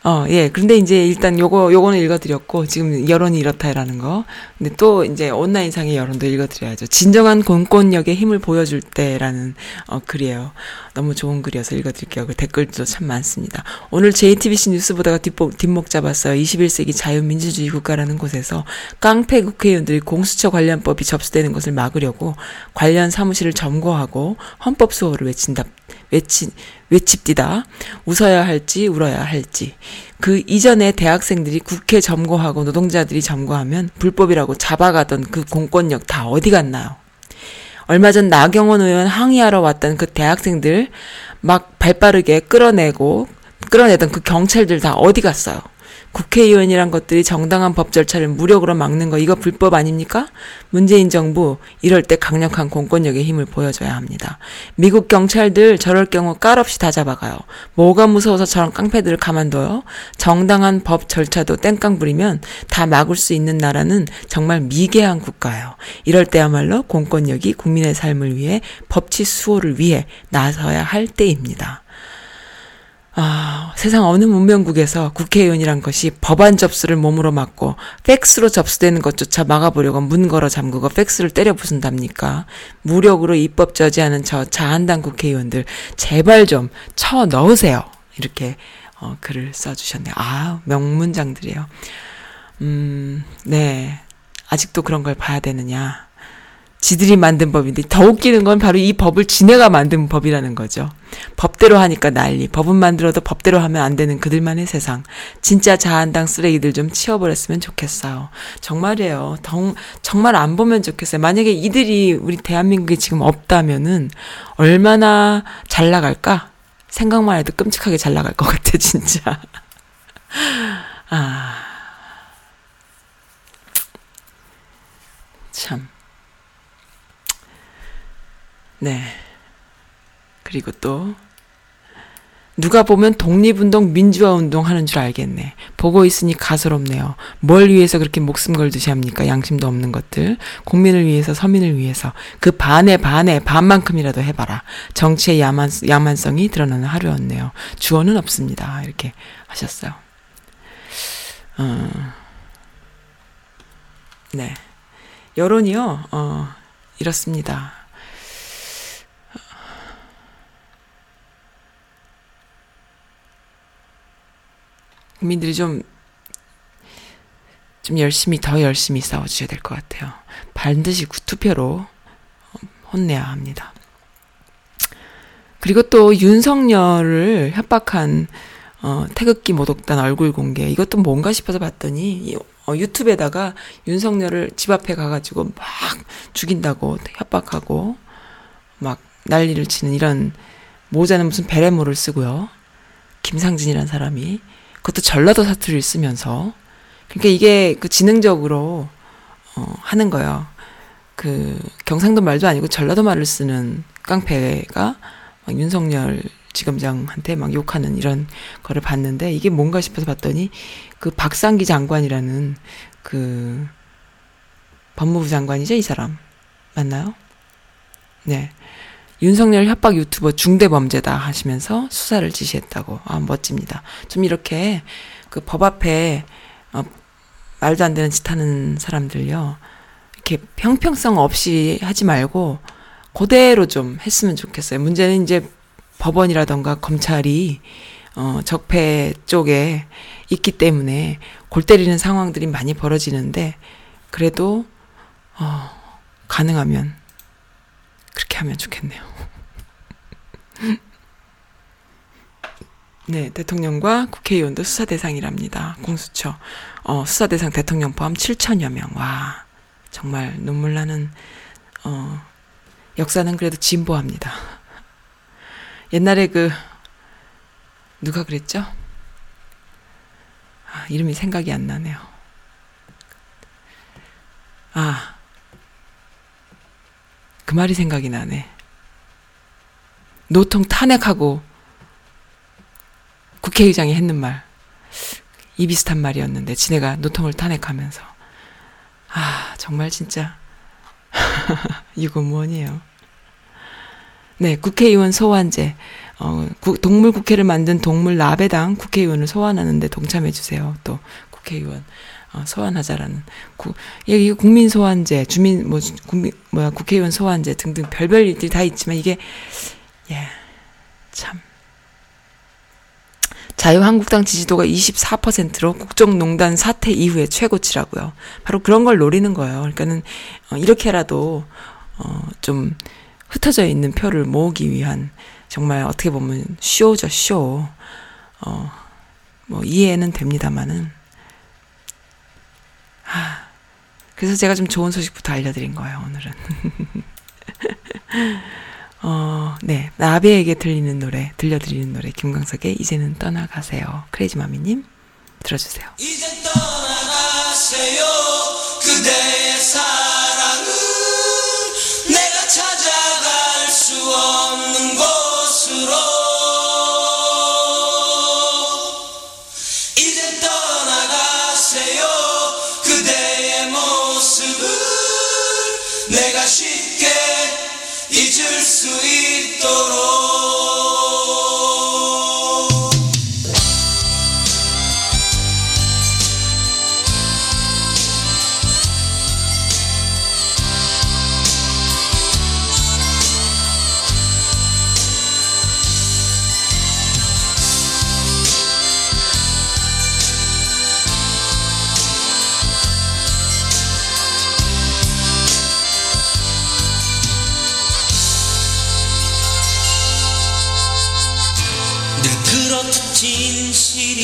어, 예. 그런데 이제 일단 요거, 요거는 읽어드렸고, 지금 여론이 이렇다라는 거. 근데 또 이제 온라인상의 여론도 읽어드려야죠. 진정한 공권력의 힘을 보여줄 때라는, 어, 글이에요. 너무 좋은 글이어서 읽어드릴게요. 그 댓글도 참 많습니다. 오늘 JTBC 뉴스 보다가 뒷목, 뒷목 잡았어요. 21세기 자유민주주의 국가라는 곳에서 깡패 국회의원들이 공수처 관련법이 접수되는 것을 막으려고 관련 사무실을 점거하고 헌법 수호를 외친다. 외치, 외칩디다. 웃어야 할지 울어야 할지. 그 이전에 대학생들이 국회 점거하고 노동자들이 점거하면 불법이라고 잡아가던 그 공권력 다 어디 갔나요? 얼마 전 나경원 의원 항의하러 왔던 그 대학생들 막 발빠르게 끌어내고 끌어내던 그 경찰들 다 어디 갔어요? 국회의원이란 것들이 정당한 법 절차를 무력으로 막는 거 이거 불법 아닙니까? 문재인 정부 이럴 때 강력한 공권력의 힘을 보여줘야 합니다. 미국 경찰들 저럴 경우 깔 없이 다 잡아가요. 뭐가 무서워서 저런 깡패들을 가만둬요? 정당한 법 절차도 땡깡 부리면 다 막을 수 있는 나라는 정말 미개한 국가예요. 이럴 때야말로 공권력이 국민의 삶을 위해 법치 수호를 위해 나서야 할 때입니다. 아, 세상 어느 문명국에서 국회의원이란 것이 법안 접수를 몸으로 막고 팩스로 접수되는 것조차 막아보려고 문 걸어 잠그고 팩스를 때려 부순답니까? 무력으로 입법 저지하는 저 자한당 국회의원들 제발 좀 쳐 넣으세요. 이렇게 어, 글을 써주셨네요. 아, 명문장들이에요. 음, 네. 아직도 그런 걸 봐야 되느냐. 지들이 만든 법인데 더 웃기는 건 바로 이 법을 지네가 만든 법이라는 거죠. 법대로 하니까 난리. 법은 만들어도 법대로 하면 안 되는 그들만의 세상. 진짜 자한당 쓰레기들 좀 치워버렸으면 좋겠어요. 정말이에요. 정, 정말 안 보면 좋겠어요. 만약에 이들이 우리 대한민국에 지금 없다면은 얼마나 잘 나갈까? 생각만 해도 끔찍하게 잘 나갈 것 같아, 진짜. <laughs> 아. 참. 네. 그리고 또 누가 보면 독립운동, 민주화운동 하는 줄 알겠네. 보고 있으니 가소롭네요. 뭘 위해서 그렇게 목숨 걸듯이 합니까? 양심도 없는 것들. 국민을 위해서, 서민을 위해서. 그 반에 반에 반만큼이라도 해봐라. 정치의 야만, 야만성이 드러나는 하루였네요. 주어는 없습니다. 이렇게 하셨어요. 어, 네. 여론이요, 어, 이렇습니다. 국민들이 좀, 좀 열심히, 더 열심히 싸워주셔야 될 것 같아요. 반드시 투표로 혼내야 합니다. 그리고 또 윤석열을 협박한 어, 태극기 모독단 얼굴 공개 이것도 뭔가 싶어서 봤더니 어, 유튜브에다가 윤석열을 집 앞에 가가지고 막 죽인다고 협박하고 막 난리를 치는 이런 모자는 무슨 베레모를 쓰고요. 김상진이란 사람이 그것도 전라도 사투리를 쓰면서 그러니까 이게 그 지능적으로 어, 하는 거예요. 그 경상도 말도 아니고 전라도 말을 쓰는 깡패가 막 윤석열 지검장한테 막 욕하는 이런 거를 봤는데 이게 뭔가 싶어서 봤더니 그 박상기 장관이라는 그 법무부 장관이죠 이 사람 맞나요? 네. 윤석열 협박 유튜버 중대범죄다 하시면서 수사를 지시했다고. 아, 멋집니다. 좀 이렇게 그 법 앞에 어, 말도 안 되는 짓 하는 사람들요. 이렇게 형평성 없이 하지 말고 그대로 좀 했으면 좋겠어요. 문제는 이제 법원이라던가 검찰이 어, 적폐 쪽에 있기 때문에 골 때리는 상황들이 많이 벌어지는데 그래도 어, 가능하면 그렇게 하면 좋겠네요. 네, 대통령과 국회의원도 수사 대상이랍니다. 공수처. 어, 수사 대상 대통령 포함 7천여 명. 와, 정말 눈물 나는, 어, 역사는 그래도 진보합니다. 옛날에 그, 누가 그랬죠? 아, 이름이 생각이 안 나네요. 아, 그 말이 생각이 나네. 노통 탄핵하고 국회의장이 했는 말. 이 비슷한 말이었는데, 지네가 노통을 탄핵하면서. 아, 정말 진짜. <laughs> 유고무원이에요. 네, 국회의원 소환제. 어, 구, 동물 국회를 만든 동물 라베당 국회의원을 소환하는데 동참해 주세요. 또, 국회의원. 어, 소환하자라는 구, 예, 이게 국민 소환제, 주민 뭐 국민 뭐야 국회의원 소환제 등등 별별 일들이 다 있지만 이게 예, 참 자유한국당 지지도가 24%로 국정농단 사태 이후에 최고치라고요. 바로 그런 걸 노리는 거예요. 그러니까는 어, 이렇게라도 어, 좀 흩어져 있는 표를 모으기 위한 정말 어떻게 보면 쇼죠, 쇼. 어, 뭐 이해는 됩니다만은. 하, 그래서 제가 좀 좋은 소식부터 알려드린 거예요, 오늘은. <laughs> 어, 네. 나비에게 들리는 노래, 들려드리는 노래, 김광석의 이제는 떠나가세요. 크레이지 마미님, 들어주세요. 이제 떠나가세요 그대 있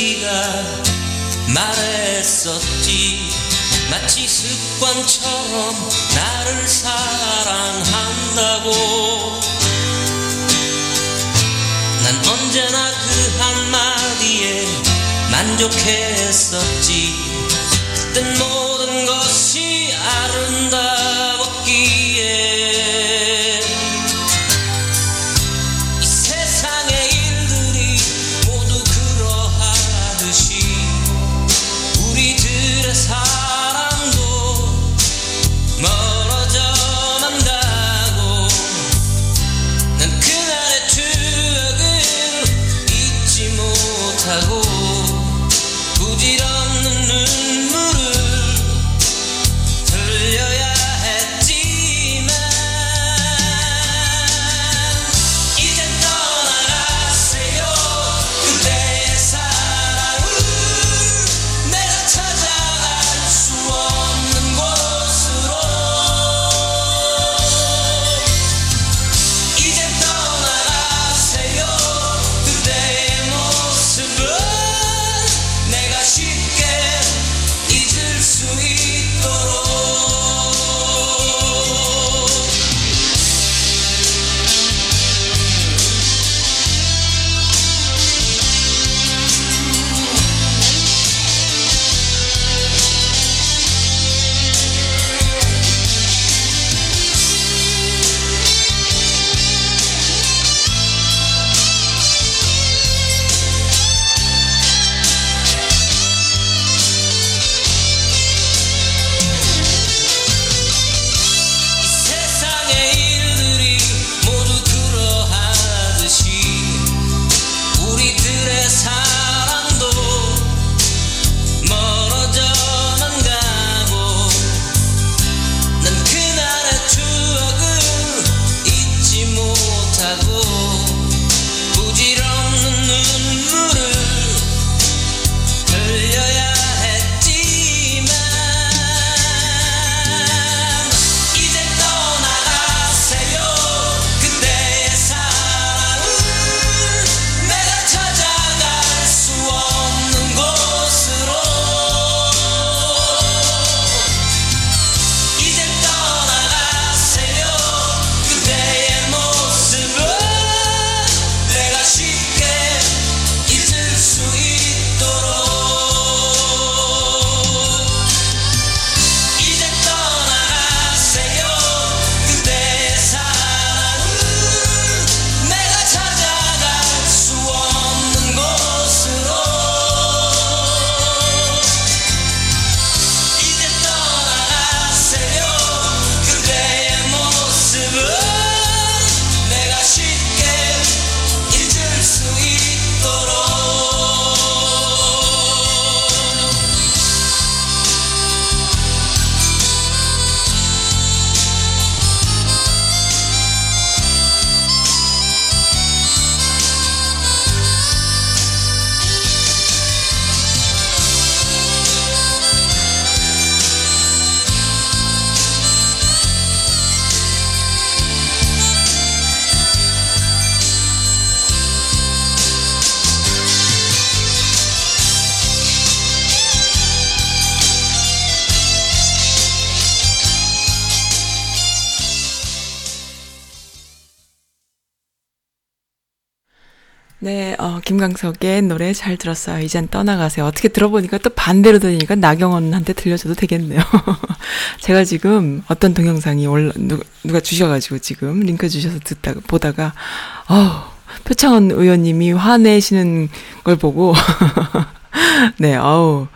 진실이가 말했었지. 마치 습관처럼 나를 사랑한다고. 난 언제나 그 한마디에 만족했었지. 그땐 모든 것이 아름다웠 mucha 김광석의 노래 잘 들었어요. 이젠 떠나가세요. 어떻게 들어보니까 또 반대로 들으니까 나경원한테 들려줘도 되겠네요. <laughs> 제가 지금 어떤 동영상이 올라, 누가, 누가 주셔가지고 지금 링크 주셔서 듣다가, 보다가, 어 표창원 의원님이 화내시는 걸 보고, <laughs> 네, 어우.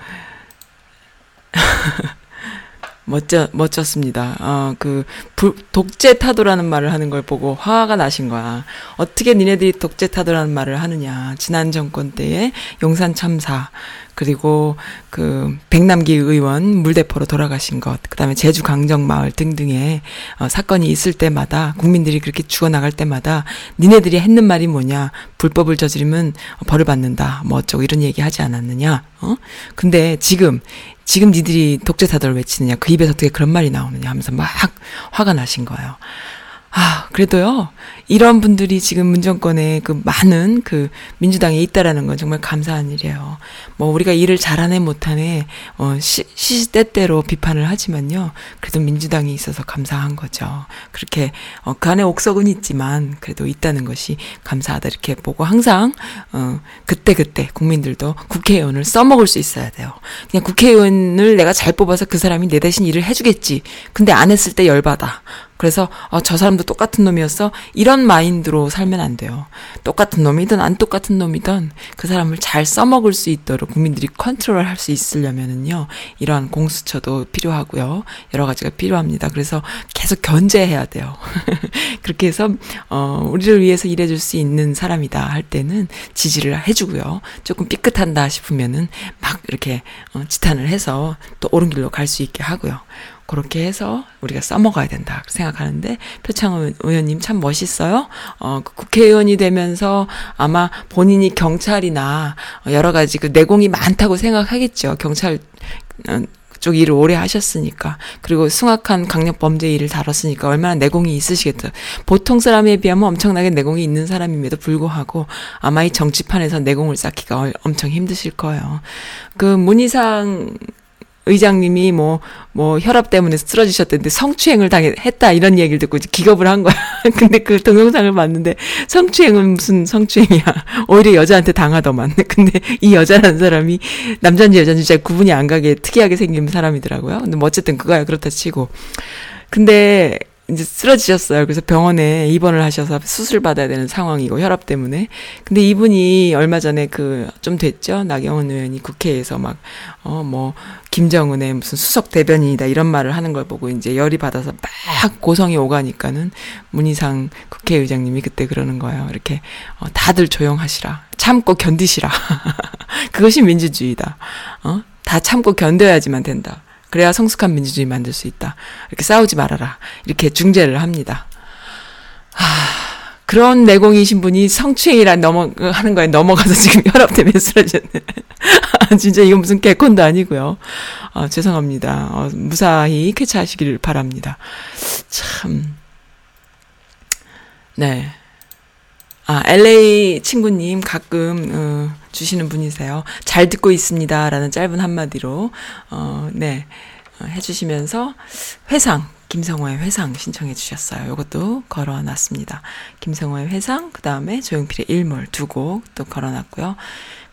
<laughs> 멋져, 멋졌습니다. 어, 그, 부, 독재 타도라는 말을 하는 걸 보고 화가 나신 거야. 어떻게 니네들이 독재 타도라는 말을 하느냐. 지난 정권 때에 용산 참사, 그리고 그 백남기 의원 물대포로 돌아가신 것, 그 다음에 제주 강정마을 등등의 어, 사건이 있을 때마다 국민들이 그렇게 죽어나갈 때마다 니네들이 했는 말이 뭐냐. 불법을 저지르면 벌을 받는다. 뭐 어쩌고 이런 얘기 하지 않았느냐. 어? 근데 지금 지금 니들이 독재 타도를 외치느냐, 그 입에서 어떻게 그런 말이 나오느냐 하면서 막 화가 나신 거예요. 아, 그래도요, 이런 분들이 지금 문정권에 그 많은 그 민주당에 있다라는 건 정말 감사한 일이에요. 뭐 우리가 일을 잘하네 못하네 어 시, 시시때때로 비판을 하지만요. 그래도 민주당이 있어서 감사한 거죠. 그렇게 어 그 안에 옥석은 있지만 그래도 있다는 것이 감사하다 이렇게 보고 항상 어 그때 그때 국민들도 국회의원을 써먹을 수 있어야 돼요. 그냥 국회의원을 내가 잘 뽑아서 그 사람이 내 대신 일을 해주겠지. 근데 안 했을 때 열받아. 그래서 어, 저 사람도 똑같은 놈이었어. 이런 마인드로 살면 안 돼요. 똑같은 놈이든 안 똑같은 놈이든 그 사람을 잘 써먹을 수 있도록 국민들이 컨트롤 할 수 있으려면은요. 이러한 공수처도 필요하고요. 여러 가지가 필요합니다. 그래서 계속 견제해야 돼요. <laughs> 그렇게 해서 어 우리를 위해서 일해 줄 수 있는 사람이다 할 때는 지지를 해 주고요. 조금 삐끗한다 싶으면은 막 이렇게 어 지탄을 해서 또 옳은 길로 갈 수 있게 하고요. 그렇게 해서 우리가 써먹어야 된다 생각하는데 표창원 의원님 참 멋있어요. 어, 그 국회의원이 되면서 아마 본인이 경찰이나 여러 가지 그 내공이 많다고 생각하겠죠. 경찰 어, 쪽 일을 오래 하셨으니까 그리고 숭악한 강력 범죄 일을 다뤘으니까 얼마나 내공이 있으시겠다. 보통 사람에 비하면 엄청나게 내공이 있는 사람임에도 불구하고 아마 이 정치판에서 내공을 쌓기가 엄청 힘드실 거예요. 그 문희상 의장님이 뭐, 뭐, 혈압 때문에 쓰러지셨던데 성추행을 당했다, 이런 얘기를 듣고 이제 기겁을 한 거야. <laughs> 근데 그 동영상을 봤는데 성추행은 무슨 성추행이야. <laughs> 오히려 여자한테 당하더만. <laughs> 근데 이 여자라는 사람이 남자인지 여자인지 잘 구분이 안 가게 특이하게 생긴 사람이더라고요. 근데 뭐 어쨌든 그거야, 그렇다 치고. 근데 이제 쓰러지셨어요. 그래서 병원에 입원을 하셔서 수술 받아야 되는 상황이고 혈압 때문에. 근데 이분이 얼마 전에 그 좀 됐죠. 나경원 의원이 국회에서 막 어 뭐 김정은의 무슨 수석 대변인이다 이런 말을 하는 걸 보고 이제 열이 받아서 막 고성이 오가니까는 문희상 국회의장님이 그때 그러는 거예요. 이렇게 어 다들 조용하시라. 참고 견디시라. <laughs> 그것이 민주주의다. 어? 다 참고 견뎌야지만 된다. 그래야 성숙한 민주주의 만들 수 있다. 이렇게 싸우지 말아라. 이렇게 중재를 합니다. 하, 그런 내공이신 분이 성추행이란 넘어, 하는 거에 넘어가서 지금 <laughs> 혈압 때문에 쓰러졌네. <laughs> 진짜 이건 무슨 개콘도 아니고요. 어, 죄송합니다. 어, 무사히 쾌차하시기를 바랍니다. 참. 네. 아, LA 친구님 가끔, 어, 주시는 분이세요. 잘 듣고 있습니다. 라는 짧은 한마디로, 어, 네. 어, 해 주시면서 회상, 김성호의 회상 신청해 주셨어요. 이것도 걸어 놨습니다. 김성호의 회상, 그 다음에 조용필의 일몰 두 곡 또 걸어 놨고요.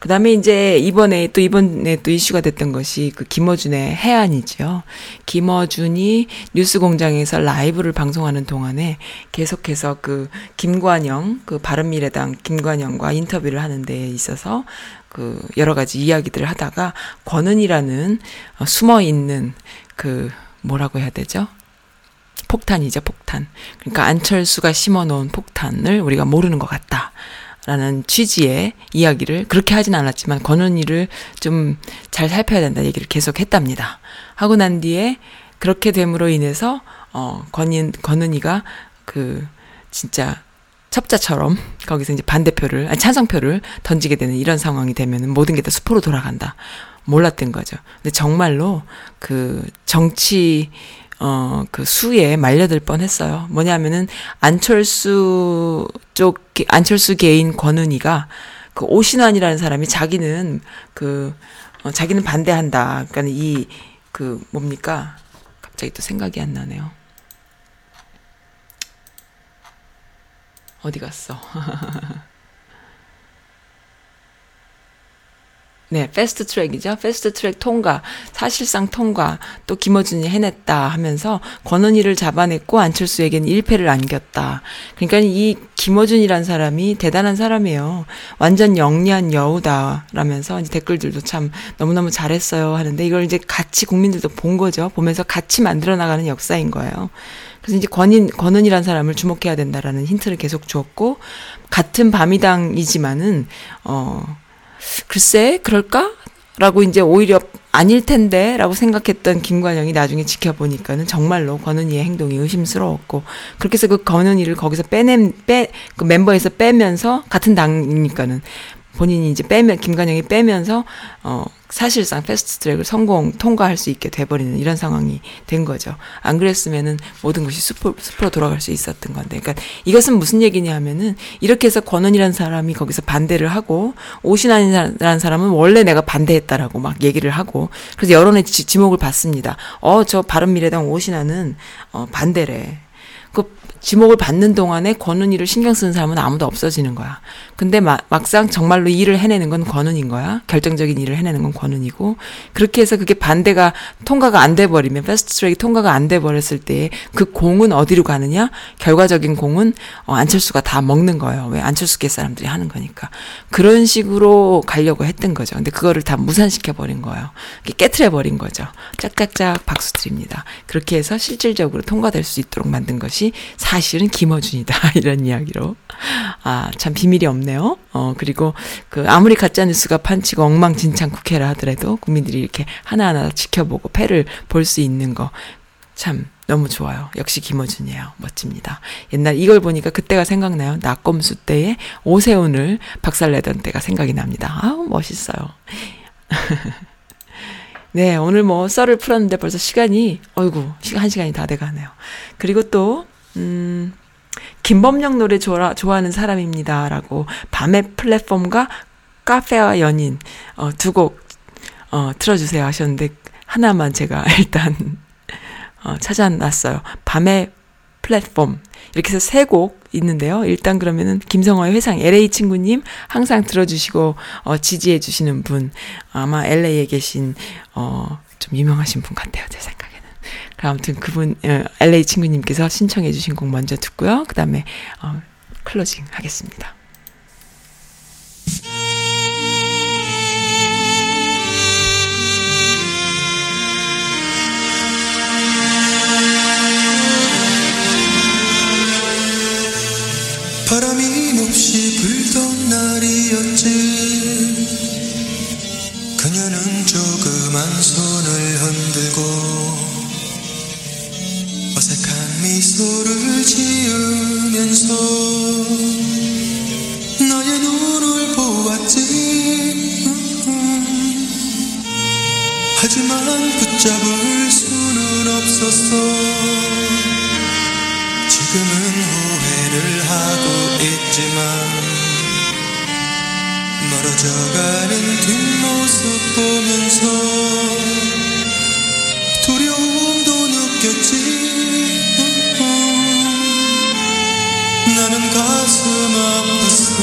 그 다음에 이제 이번에 또 이번에 또 이슈가 됐던 것이 그 김어준의 해안이죠. 김어준이 뉴스 공장에서 라이브를 방송하는 동안에 계속해서 그 김관영, 그 바른미래당 김관영과 인터뷰를 하는 데 있어서 그 여러 가지 이야기들을 하다가 권은이라는 어, 숨어 있는 그 뭐라고 해야 되죠? 폭탄이죠, 폭탄. 그러니까 안철수가 심어 놓은 폭탄을 우리가 모르는 것 같다. 라는 취지의 이야기를 그렇게 하진 않았지만 권은희를 좀 잘 살펴야 된다 얘기를 계속 했답니다. 하고 난 뒤에 그렇게 됨으로 인해서 어 권인 권은희가 그 진짜 첩자처럼 거기서 이제 반대표를 아니 찬성표를 던지게 되는 이런 상황이 되면은 모든 게 다 수포로 돌아간다. 몰랐던 거죠. 근데 정말로 그 정치 어, 그 수에 말려들 뻔 했어요. 뭐냐면은, 안철수 쪽, 안철수 개인 권은희가 그 오신환이라는 사람이 자기는 그, 어, 자기는 반대한다. 그러니까 이, 그, 뭡니까? 갑자기 또 생각이 안 나네요. 어디 갔어? <laughs> 네, 패스트 트랙이죠. 패스트 트랙 통과, 사실상 통과, 또 김어준이 해냈다 하면서 권은희를 잡아냈고 안철수에게는 1패를 안겼다. 그러니까 이 김어준이란 사람이 대단한 사람이에요. 완전 영리한 여우다. 라면서 이제 댓글들도 참 너무너무 잘했어요 하는데 이걸 이제 같이 국민들도 본 거죠. 보면서 같이 만들어 나가는 역사인 거예요. 그래서 이제 권인, 권은이란 사람을 주목해야 된다라는 힌트를 계속 주었고, 같은 밤이당이지만은, 어, 글쎄, 그럴까? 라고 이제 오히려 아닐 텐데 라고 생각했던 김관영이 나중에 지켜보니까는 정말로 권은희의 행동이 의심스러웠고 그렇게 해서 그 권은희를 거기서 빼냄 빼 그 멤버에서 빼면서 같은 당이니까는 본인이 이제 빼면 김관영이 빼면서 어 사실상 패스트 트랙을 성공 통과할 수 있게 돼버리는 이런 상황이 된 거죠. 안 그랬으면은 모든 것이 숲으로, 숲으로 돌아갈 수 있었던 건데. 그러니까 이것은 무슨 얘기냐 하면은 이렇게 해서 권은이라는 사람이 거기서 반대를 하고 오신환이라는 사람은 원래 내가 반대했다라고 막 얘기를 하고 그래서 여론의 지, 지목을 받습니다. 어, 저 바른미래당 오신환은 어, 반대래. 그 지목을 받는 동안에 권은희를 신경 쓰는 사람은 아무도 없어지는 거야. 근데 마, 막상 정말로 일을 해내는 건 권은인 거야. 결정적인 일을 해내는 건 권은이고. 그렇게 해서 그게 반대가 통과가 안 돼 버리면 패스트 트랙이 통과가 안 돼 버렸을 때 그 공은 어디로 가느냐? 결과적인 공은 어, 안철수가 다 먹는 거예요. 왜 안철수계 사람들이 하는 거니까. 그런 식으로 가려고 했던 거죠. 근데 그거를 다 무산시켜 버린 거예요. 깨트려 버린 거죠. 짝짝짝 박수 드립니다. 그렇게 해서 실질적으로 통과될 수 있도록 만든 것이 사실은 김어준이다. <laughs> 이런 이야기로. 아, 참 비밀이 없네요. 어, 그리고 그 아무리 가짜뉴스가 판치고 엉망진창 국회라 하더라도 국민들이 이렇게 하나하나 지켜보고 패를 볼 수 있는 거. 참 너무 좋아요. 역시 김어준이에요. 멋집니다. 옛날 이걸 보니까 그때가 생각나요. 낙검수 때에 오세훈을 박살내던 때가 생각이 납니다. 아우, 멋있어요. <laughs> 네, 오늘 뭐 썰을 풀었는데 벌써 시간이, 어이구, 한 시간이 다 돼가네요. 그리고 또, 음, 김범용 노래 좋아, 좋아하는 사람입니다. 라고 밤의 플랫폼과 카페와 연인, 어, 두 곡, 어, 틀어주세요 하셨는데, 하나만 제가 <laughs> 일단, 어, 찾아놨어요. 밤의 플랫폼. 이렇게 해서 세 곡 있는데요. 일단 그러면은 김성화의 회상 LA 친구님 항상 들어주시고 어, 지지해 주시는 분 아마 LA에 계신 어, 좀 유명하신 분 같아요. 제 생각에는. 아무튼 그분 어, LA 친구님께서 신청해 주신 곡 먼저 듣고요. 그 다음에 어, 클로징 하겠습니다. 바람이 몹시 불던 날이었지 그녀는 조그만 손을 흔들 미소를 지으면서 나의 눈을 보았지. 하지만 붙잡을 수는 없었어. 지금은 후회를 하고 있지만 멀어져가는 뒷모습 보면서 두려움도 느꼈지 나는 가슴 아팠어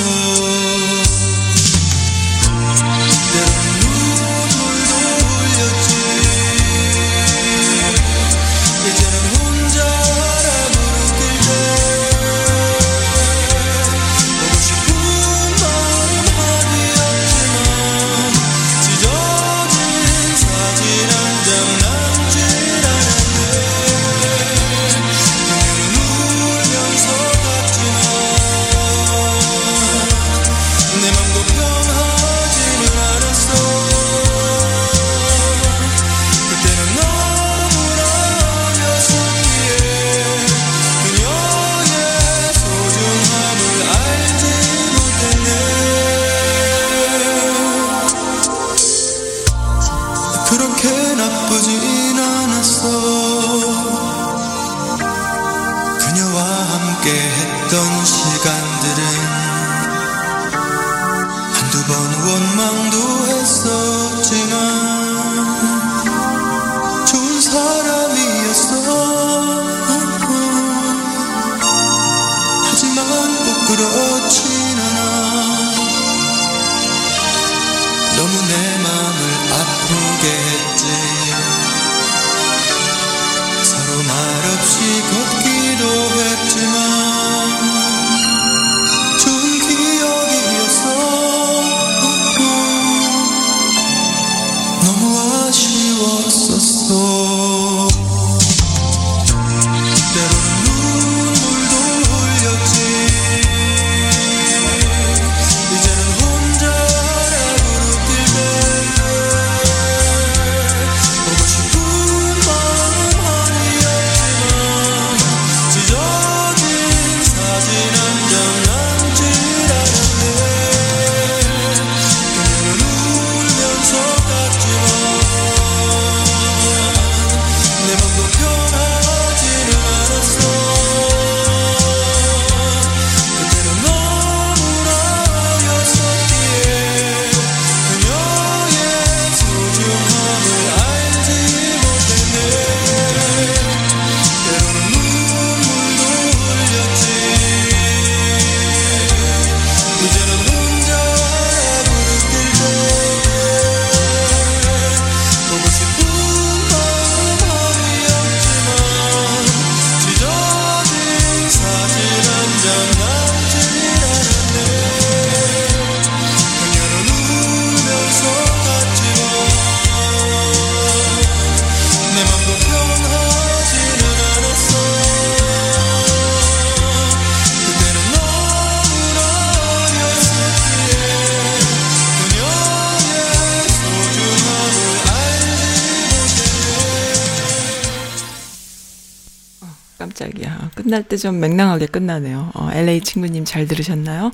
끝날 때 좀 맹랑하게 끝나네요. 어, LA 친구님 잘 들으셨나요?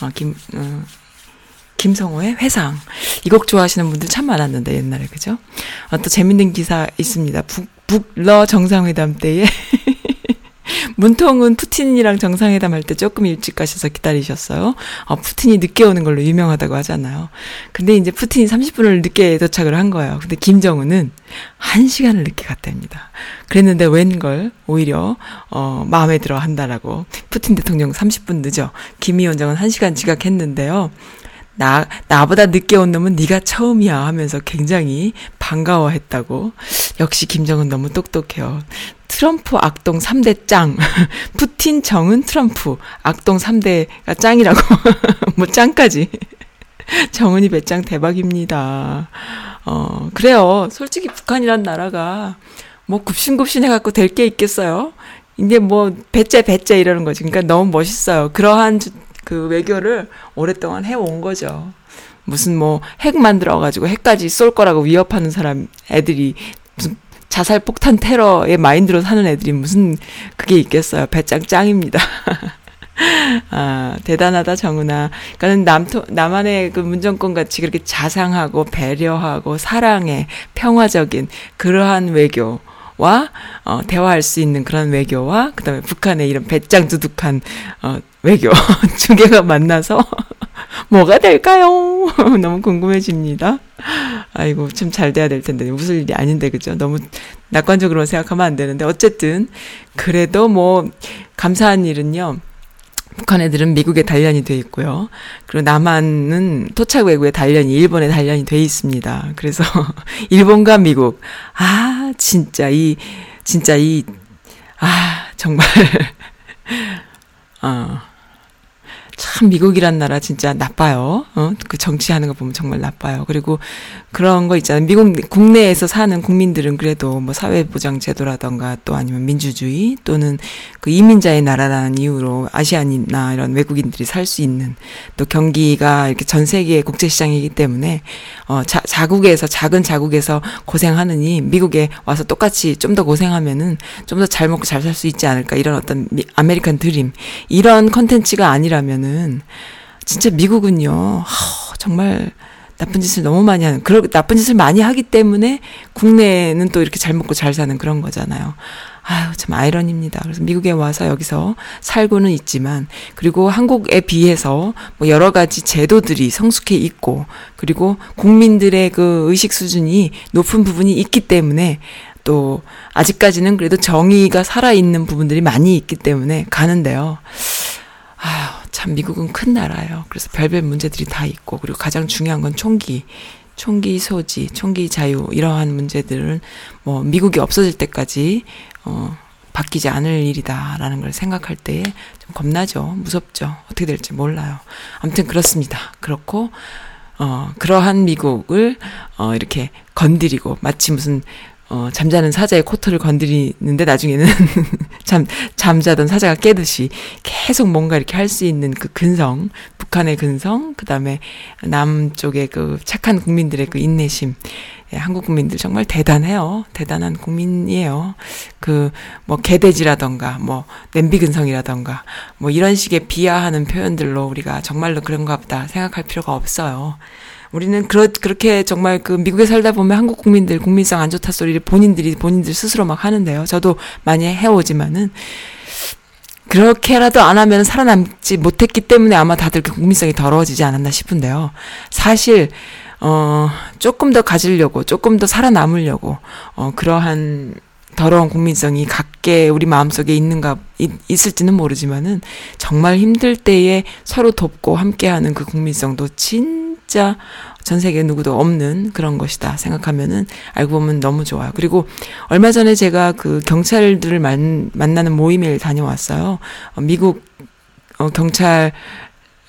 어, 김, 어, 김성호의 회상. 이 곡 좋아하시는 분들 참 많았는데, 옛날에, 그죠? 어, 또 재밌는 기사 있습니다. 북, 북러 정상회담 때에. 문통은 푸틴이랑 정상회담 할 때 조금 일찍 가셔서 기다리셨어요. 어, 푸틴이 늦게 오는 걸로 유명하다고 하잖아요. 근데 이제 푸틴이 30분을 늦게 도착을 한 거예요. 근데 김정은은 1시간을 늦게 갔답니다. 그랬는데 웬걸 오히려 어, 마음에 들어 한다라고 푸틴 대통령 30분 늦어. 김 위원장은 1시간 지각했는데요. 나 나보다 늦게 온 놈은 네가 처음이야 하면서 굉장히 반가워했다고. 역시 김정은 너무 똑똑해요. 트럼프 악동 3대 짱. <laughs> 푸틴 정은 트럼프 악동 3대가 짱이라고. <laughs> 뭐 짱까지. <laughs> 정은이 배짱 대박입니다. 어, 그래요. 솔직히 북한이란 나라가 뭐 굽신굽신 해갖고 될 게 있겠어요? 이제 뭐 배째 배째 이러는 거지. 그러니까 너무 멋있어요. 그러한 주- 그 외교를 오랫동안 해온 거죠. 무슨 뭐 핵 만들어 가지고 핵까지 쏠 거라고 위협하는 사람 애들이 무슨 자살 폭탄 테러의 마인드로 사는 애들이 무슨 그게 있겠어요. 배짱 짱입니다. <laughs> 아, 대단하다, 정은아. 그러니까는 남토, 남한의 그 문정권 같이 그렇게 자상하고 배려하고 사랑에 평화적인 그러한 외교 와, 어, 대화할 수 있는 그런 외교와, 그 다음에 북한의 이런 배짱 두둑한, 어, 외교 <laughs> 두 개가 만나서 <laughs> 뭐가 될까요? <laughs> 너무 궁금해집니다. 아이고, 참 잘 돼야 될 텐데. 웃을 일이 아닌데, 그죠? 너무 낙관적으로 생각하면 안 되는데. 어쨌든, 그래도 뭐, 감사한 일은요. 북한 애들은 미국에 단련이 돼 있고요. 그리고 남한은 토착 외국에 단련이 일본에 단련이 돼 있습니다. 그래서 <laughs> 일본과 미국 아 진짜 이 진짜 이 아 정말 <laughs> 어. 참 미국이란 나라 진짜 나빠요. 어? 그 정치하는 거 보면 정말 나빠요. 그리고 그런 거 있잖아요. 미국 국내에서 사는 국민들은 그래도 뭐 사회보장 제도라던가 또 아니면 민주주의 또는 그 이민자의 나라라는 이유로 Asian이나 이런 외국인들이 살 수 있는 또 경기가 이렇게 전 세계 국제 시장이기 때문에 어 자, 자국에서 작은 자국에서 고생하느니 미국에 와서 똑같이 좀 더 고생하면은 좀 더 잘 먹고 잘 살 수 있지 않을까 이런 어떤 미, 아메리칸 드림 이런 컨텐츠가 아니라면 은 진짜 미국은요 하, 정말 나쁜 짓을 너무 많이 하는 그런 나쁜 짓을 많이 하기 때문에 국내는 또 이렇게 잘 먹고 잘 사는 그런 거잖아요. 아유 참 아이러니입니다. 그래서 미국에 와서 여기서 살고는 있지만 그리고 한국에 비해서 뭐 여러 가지 제도들이 성숙해 있고 그리고 국민들의 그 의식 수준이 높은 부분이 있기 때문에 또 아직까지는 그래도 정의가 살아 있는 부분들이 많이 있기 때문에 가는데요. 아유, 참 미국은 큰 나라예요. 그래서 별별 문제들이 다 있고 그리고 가장 중요한 건 총기. 총기 소지, 총기 자유 이러한 문제들은 뭐 미국이 없어질 때까지 어 바뀌지 않을 일이다라는 걸 생각할 때에 좀 겁나죠. 무섭죠. 어떻게 될지 몰라요. 아무튼 그렇습니다. 그렇고 어 그러한 미국을 어 이렇게 건드리고 마치 무슨 어, 잠자는 사자의 코털을 건드리는데 나중에는 <laughs> 잠, 잠자던 사자가 깨듯이 계속 뭔가 이렇게 할 수 있는 그 근성, 북한의 근성, 그 다음에 남쪽의 그 착한 국민들의 그 인내심. 예, 한국 국민들 정말 대단해요. 대단한 국민이에요. 그, 뭐, 개돼지라던가, 뭐, 냄비 근성이라던가, 뭐, 이런 식의 비하하는 표현들로 우리가 정말로 그런가 보다 생각할 필요가 없어요. 우리는 그렇, 그렇게 정말 그 미국에 살다 보면 한국 국민들 국민성 안 좋다 소리를 본인들이 본인들 스스로 막 하는데요. 저도 많이 해오지만은 그렇게라도 안 하면 살아남지 못했기 때문에 아마 다들 그 국민성이 더러워지지 않았나 싶은데요. 사실 어 조금 더 가지려고 조금 더 살아남으려고 어 그러한 더러운 국민성이 각계 우리 마음속에 있는가 있, 있을지는 모르지만은 정말 힘들 때에 서로 돕고 함께하는 그 국민성도 진 짜 전 세계 누구도 없는 그런 것이다 생각하면은 알고 보면 너무 좋아요. 그리고 얼마 전에 제가 그 경찰들을 만, 만나는 모임에 다녀왔어요. 어, 미국 어, 경찰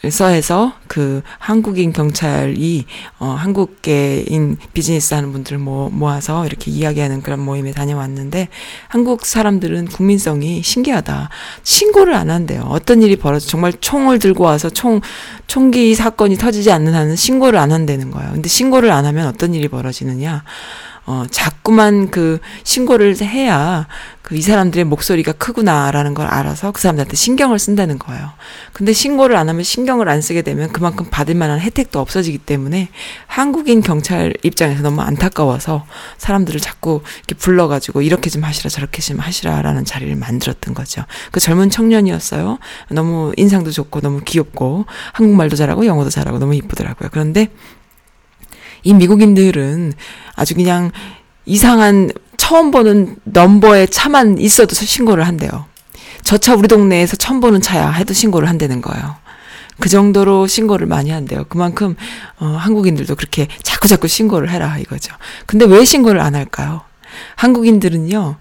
서에서 그 한국인 경찰이 어 한국계인 비즈니스 하는 분들을 모, 모아서 이렇게 이야기하는 그런 모임에 다녀왔는데 한국 사람들은 국민성이 신기하다. 신고를 안 한대요. 어떤 일이 벌어져 정말 총을 들고 와서 총 총기 사건이 터지지 않는 한은 신고를 안 한다는 거예요. 근데 신고를 안 하면 어떤 일이 벌어지느냐? 어, 자꾸만 그 신고를 해야 그 이 사람들의 목소리가 크구나라는 걸 알아서 그 사람들한테 신경을 쓴다는 거예요. 근데 신고를 안 하면 신경을 안 쓰게 되면 그만큼 받을 만한 혜택도 없어지기 때문에 한국인 경찰 입장에서 너무 안타까워서 사람들을 자꾸 이렇게 불러가지고 이렇게 좀 하시라 저렇게 좀 하시라라는 자리를 만들었던 거죠. 그 젊은 청년이었어요. 너무 인상도 좋고 너무 귀엽고 한국말도 잘하고 영어도 잘하고 너무 이쁘더라고요. 그런데 이 미국인들은 아주 그냥 이상한 처음 보는 넘버의 차만 있어도 신고를 한대요. 저 차 우리 동네에서 처음 보는 차야 해도 신고를 한다는 거예요. 그 정도로 신고를 많이 한대요. 그만큼 어, 한국인들도 그렇게 자꾸 자꾸 신고를 해라 이거죠. 근데 왜 신고를 안 할까요? 한국인들은요.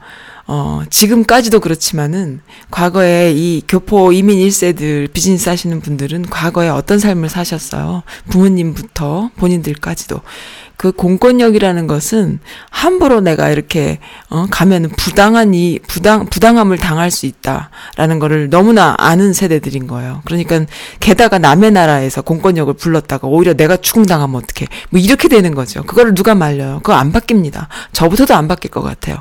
어, 지금까지도 그렇지만은 과거에 이 교포 이민 1세들 비즈니스 하시는 분들은 과거에 어떤 삶을 사셨어요. 부모님부터 본인들까지도. 그 공권력이라는 것은 함부로 내가 이렇게 어 가면은 부당한 이 부당 부당함을 당할 수 있다라는 거를 너무나 아는 세대들인 거예요. 그러니까 게다가 남의 나라에서 공권력을 불렀다가 오히려 내가 추궁당하면 어떡해. 뭐 이렇게 되는 거죠. 그거를 누가 말려요. 그거 안 바뀝니다. 저부터도 안 바뀔 것 같아요.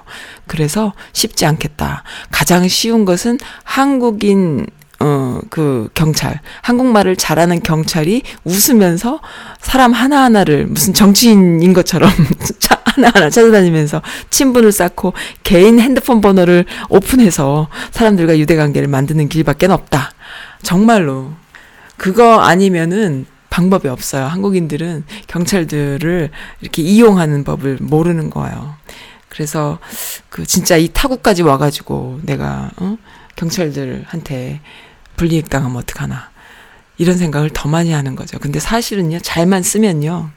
그래서 쉽지 않겠다. 가장 쉬운 것은 한국인 어, 그 경찰, 한국말을 잘하는 경찰이 웃으면서 사람 하나하나를 무슨 정치인인 것처럼 <laughs> 차 하나하나 찾아다니면서 친분을 쌓고 개인 핸드폰 번호를 오픈해서 사람들과 유대 관계를 만드는 길밖에 없다. 정말로. 그거 아니면은 방법이 없어요. 한국인들은 경찰들을 이렇게 이용하는 법을 모르는 거예요. 그래서 그 진짜 이 타국까지 와가지고 내가 어? 경찰들한테 불이익 당하면 어떡하나. 이런 생각을 더 많이 하는 거죠. 근데 사실은요, 잘만 쓰면요,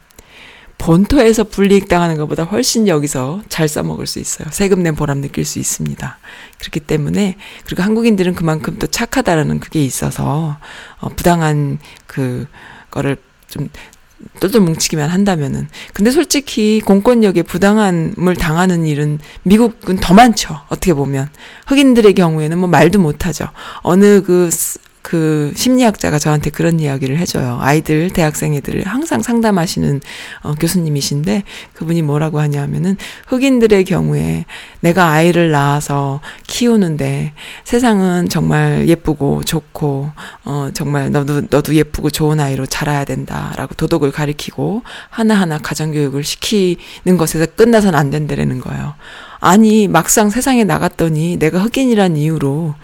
본토에서 불이익 당하는 것보다 훨씬 여기서 잘 써먹을 수 있어요. 세금 낸 보람 느낄 수 있습니다. 그렇기 때문에, 그리고 한국인들은 그만큼 또 착하다라는 그게 있어서, 어, 부당한 그, 거를 좀 똘똘 뭉치기만 한다면은. 근데 솔직히 공권력에 부당함을 당하는 일은 미국은 더 많죠. 어떻게 보면. 흑인들의 경우에는 뭐 말도 못하죠. 어느 그, 그 심리학자가 저한테 그런 이야기를 해줘요. 아이들, 대학생 애들을 항상 상담하시는 어, 교수님이신데 그분이 뭐라고 하냐면은 흑인들의 경우에 내가 아이를 낳아서 키우는데 세상은 정말 예쁘고 좋고 어 정말 너도 너도 예쁘고 좋은 아이로 자라야 된다라고 도덕을 가리키고 하나하나 가정 교육을 시키는 것에서 끝나선 안 된다라는 거예요. 아니 막상 세상에 나갔더니 내가 흑인이란 이유로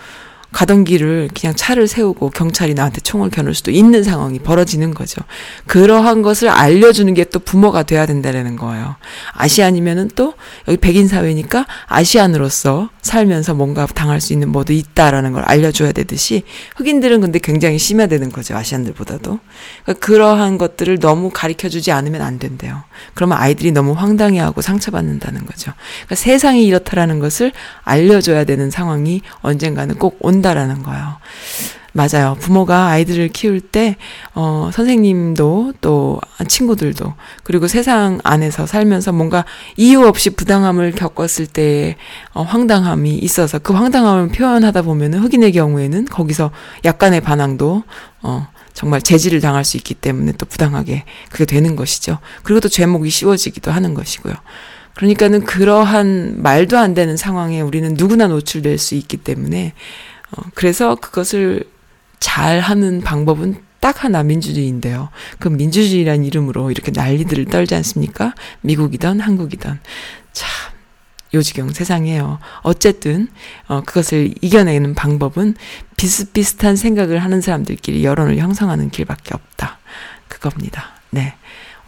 가던 길을 그냥 차를 세우고 경찰이 나한테 총을 겨눌 수도 있는 상황이 벌어지는 거죠. 그러한 것을 알려주는 게 또 부모가 돼야 된다는 거예요. 아시안이면은 또 여기 백인 사회니까 아시안으로서 살면서 뭔가 당할 수 있는 뭐도 있다라는 걸 알려줘야 되듯이 흑인들은 근데 굉장히 심화되는 거죠. 아시안들보다도. 그러니까 그러한 것들을 너무 가르쳐 주지 않으면 안 된대요. 그러면 아이들이 너무 황당해하고 상처받는다는 거죠. 그러니까 세상이 이렇다라는 것을 알려줘야 되는 상황이 언젠가는 꼭 온다라는 거예요. 맞아요. 부모가 아이들을 키울 때, 어, 선생님도 또 친구들도, 그리고 세상 안에서 살면서 뭔가 이유 없이 부당함을 겪었을 때, 어, 황당함이 있어서 그 황당함을 표현하다 보면은 흑인의 경우에는 거기서 약간의 반항도, 어, 정말 제지를 당할 수 있기 때문에 또 부당하게 그게 되는 것이죠. 그리고 또 죄목이 씌워지기도 하는 것이고요. 그러니까는 그러한 말도 안 되는 상황에 우리는 누구나 노출될 수 있기 때문에 어, 그래서 그것을 잘 하는 방법은 딱 하나 민주주의인데요. 그 민주주의란 이름으로 이렇게 난리들을 떨지 않습니까? 미국이든 한국이든. 참, 요지경 세상이에요. 어쨌든, 어, 그것을 이겨내는 방법은 비슷비슷한 생각을 하는 사람들끼리 여론을 형성하는 길밖에 없다. 그겁니다. 네.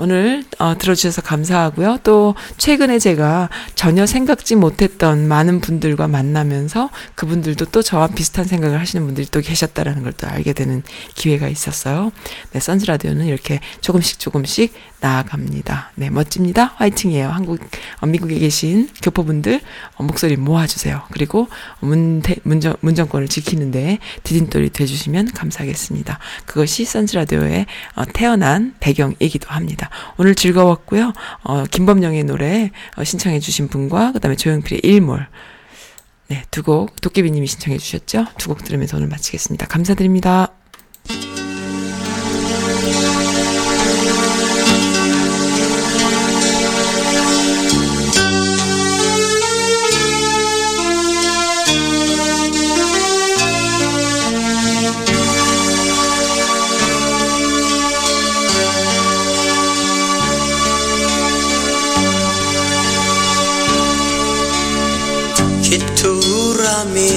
오늘 어, 들어주셔서 감사하고요. 또 최근에 제가 전혀 생각지 못했던 많은 분들과 만나면서 그분들도 또 저와 비슷한 생각을 하시는 분들이 또 계셨다라는 걸 또 알게 되는 기회가 있었어요. 네, 선즈 라디오는 이렇게 조금씩 조금씩 나아갑니다. 네, 멋집니다. 화이팅이에요. 한국 어, 미국에 계신 교포분들 어, 목소리 모아주세요. 그리고 문대, 문정, 문정권을 지키는데 디딤돌이 돼주시면 감사하겠습니다. 그것이 선즈 라디오의 어, 태어난 배경이기도 합니다. 오늘 즐거웠고요. 어, 김범영의 노래 어, 신청해 주신 분과 그다음에 조용필의 일몰 네, 두 곡 도깨비 님이 신청해 주셨죠? 두 곡 들으면서 오늘 마치겠습니다. 감사드립니다.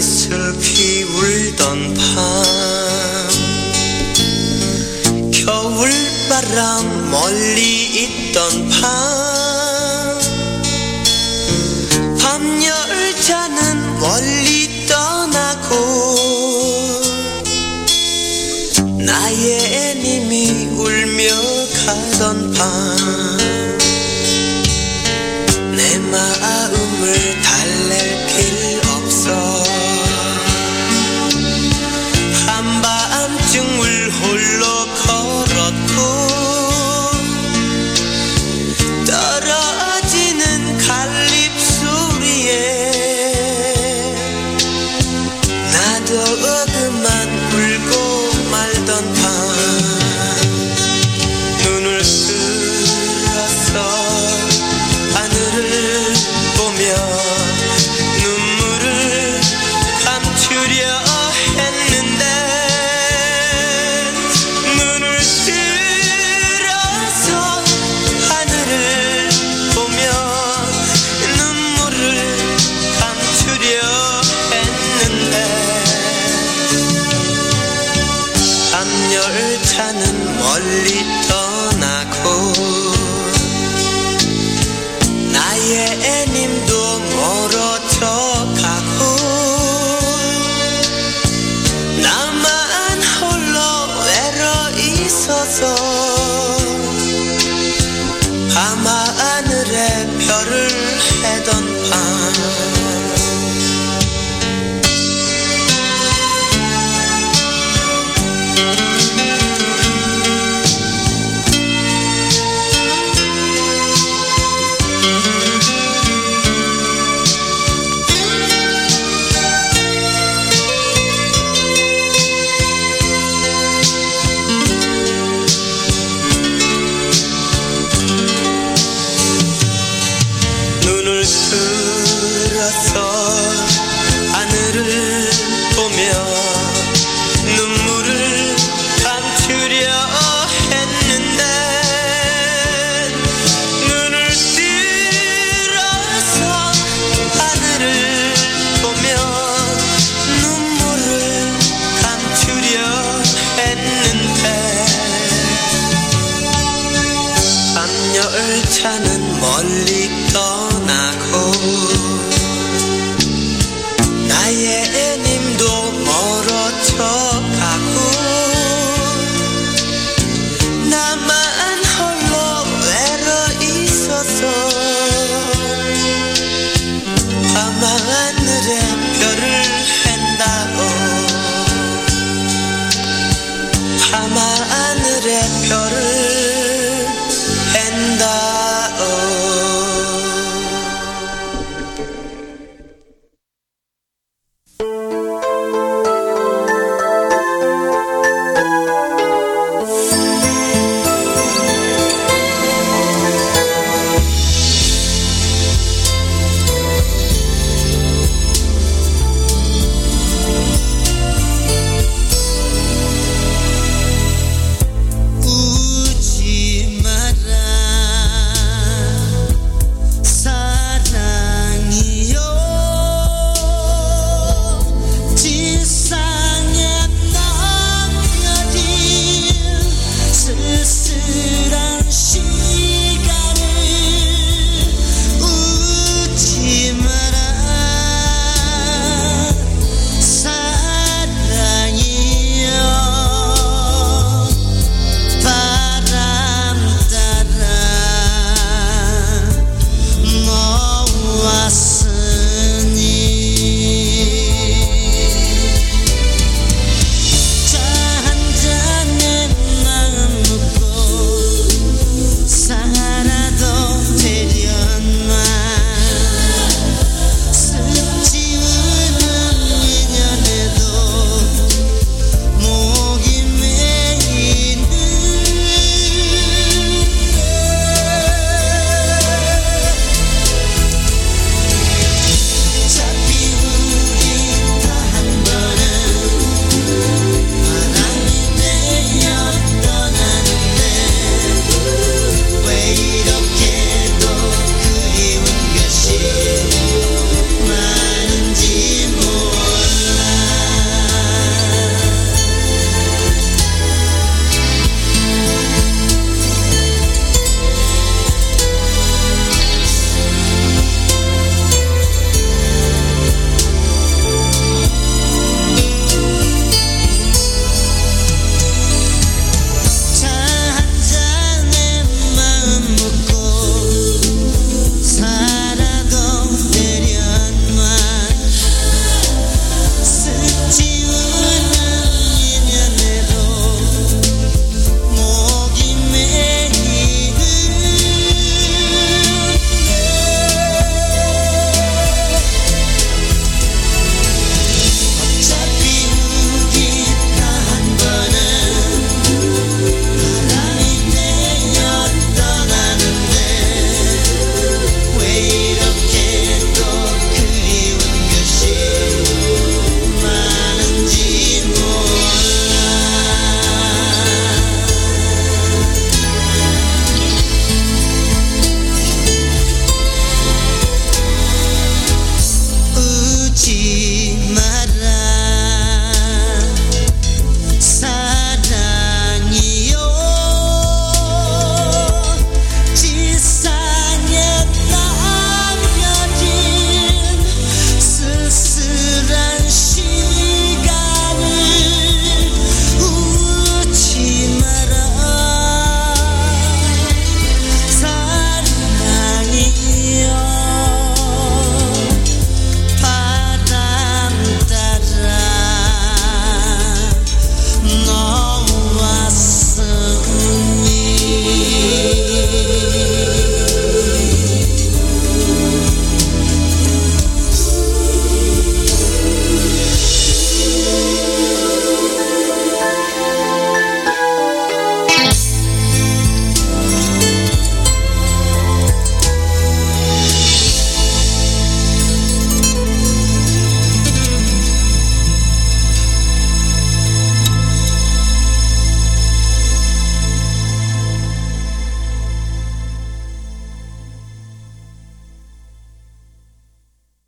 슬피 울던 밤. 겨울바람 멀리 있던 밤. 밤열차는 멀리 떠나고 나의 님이 울며 가던 밤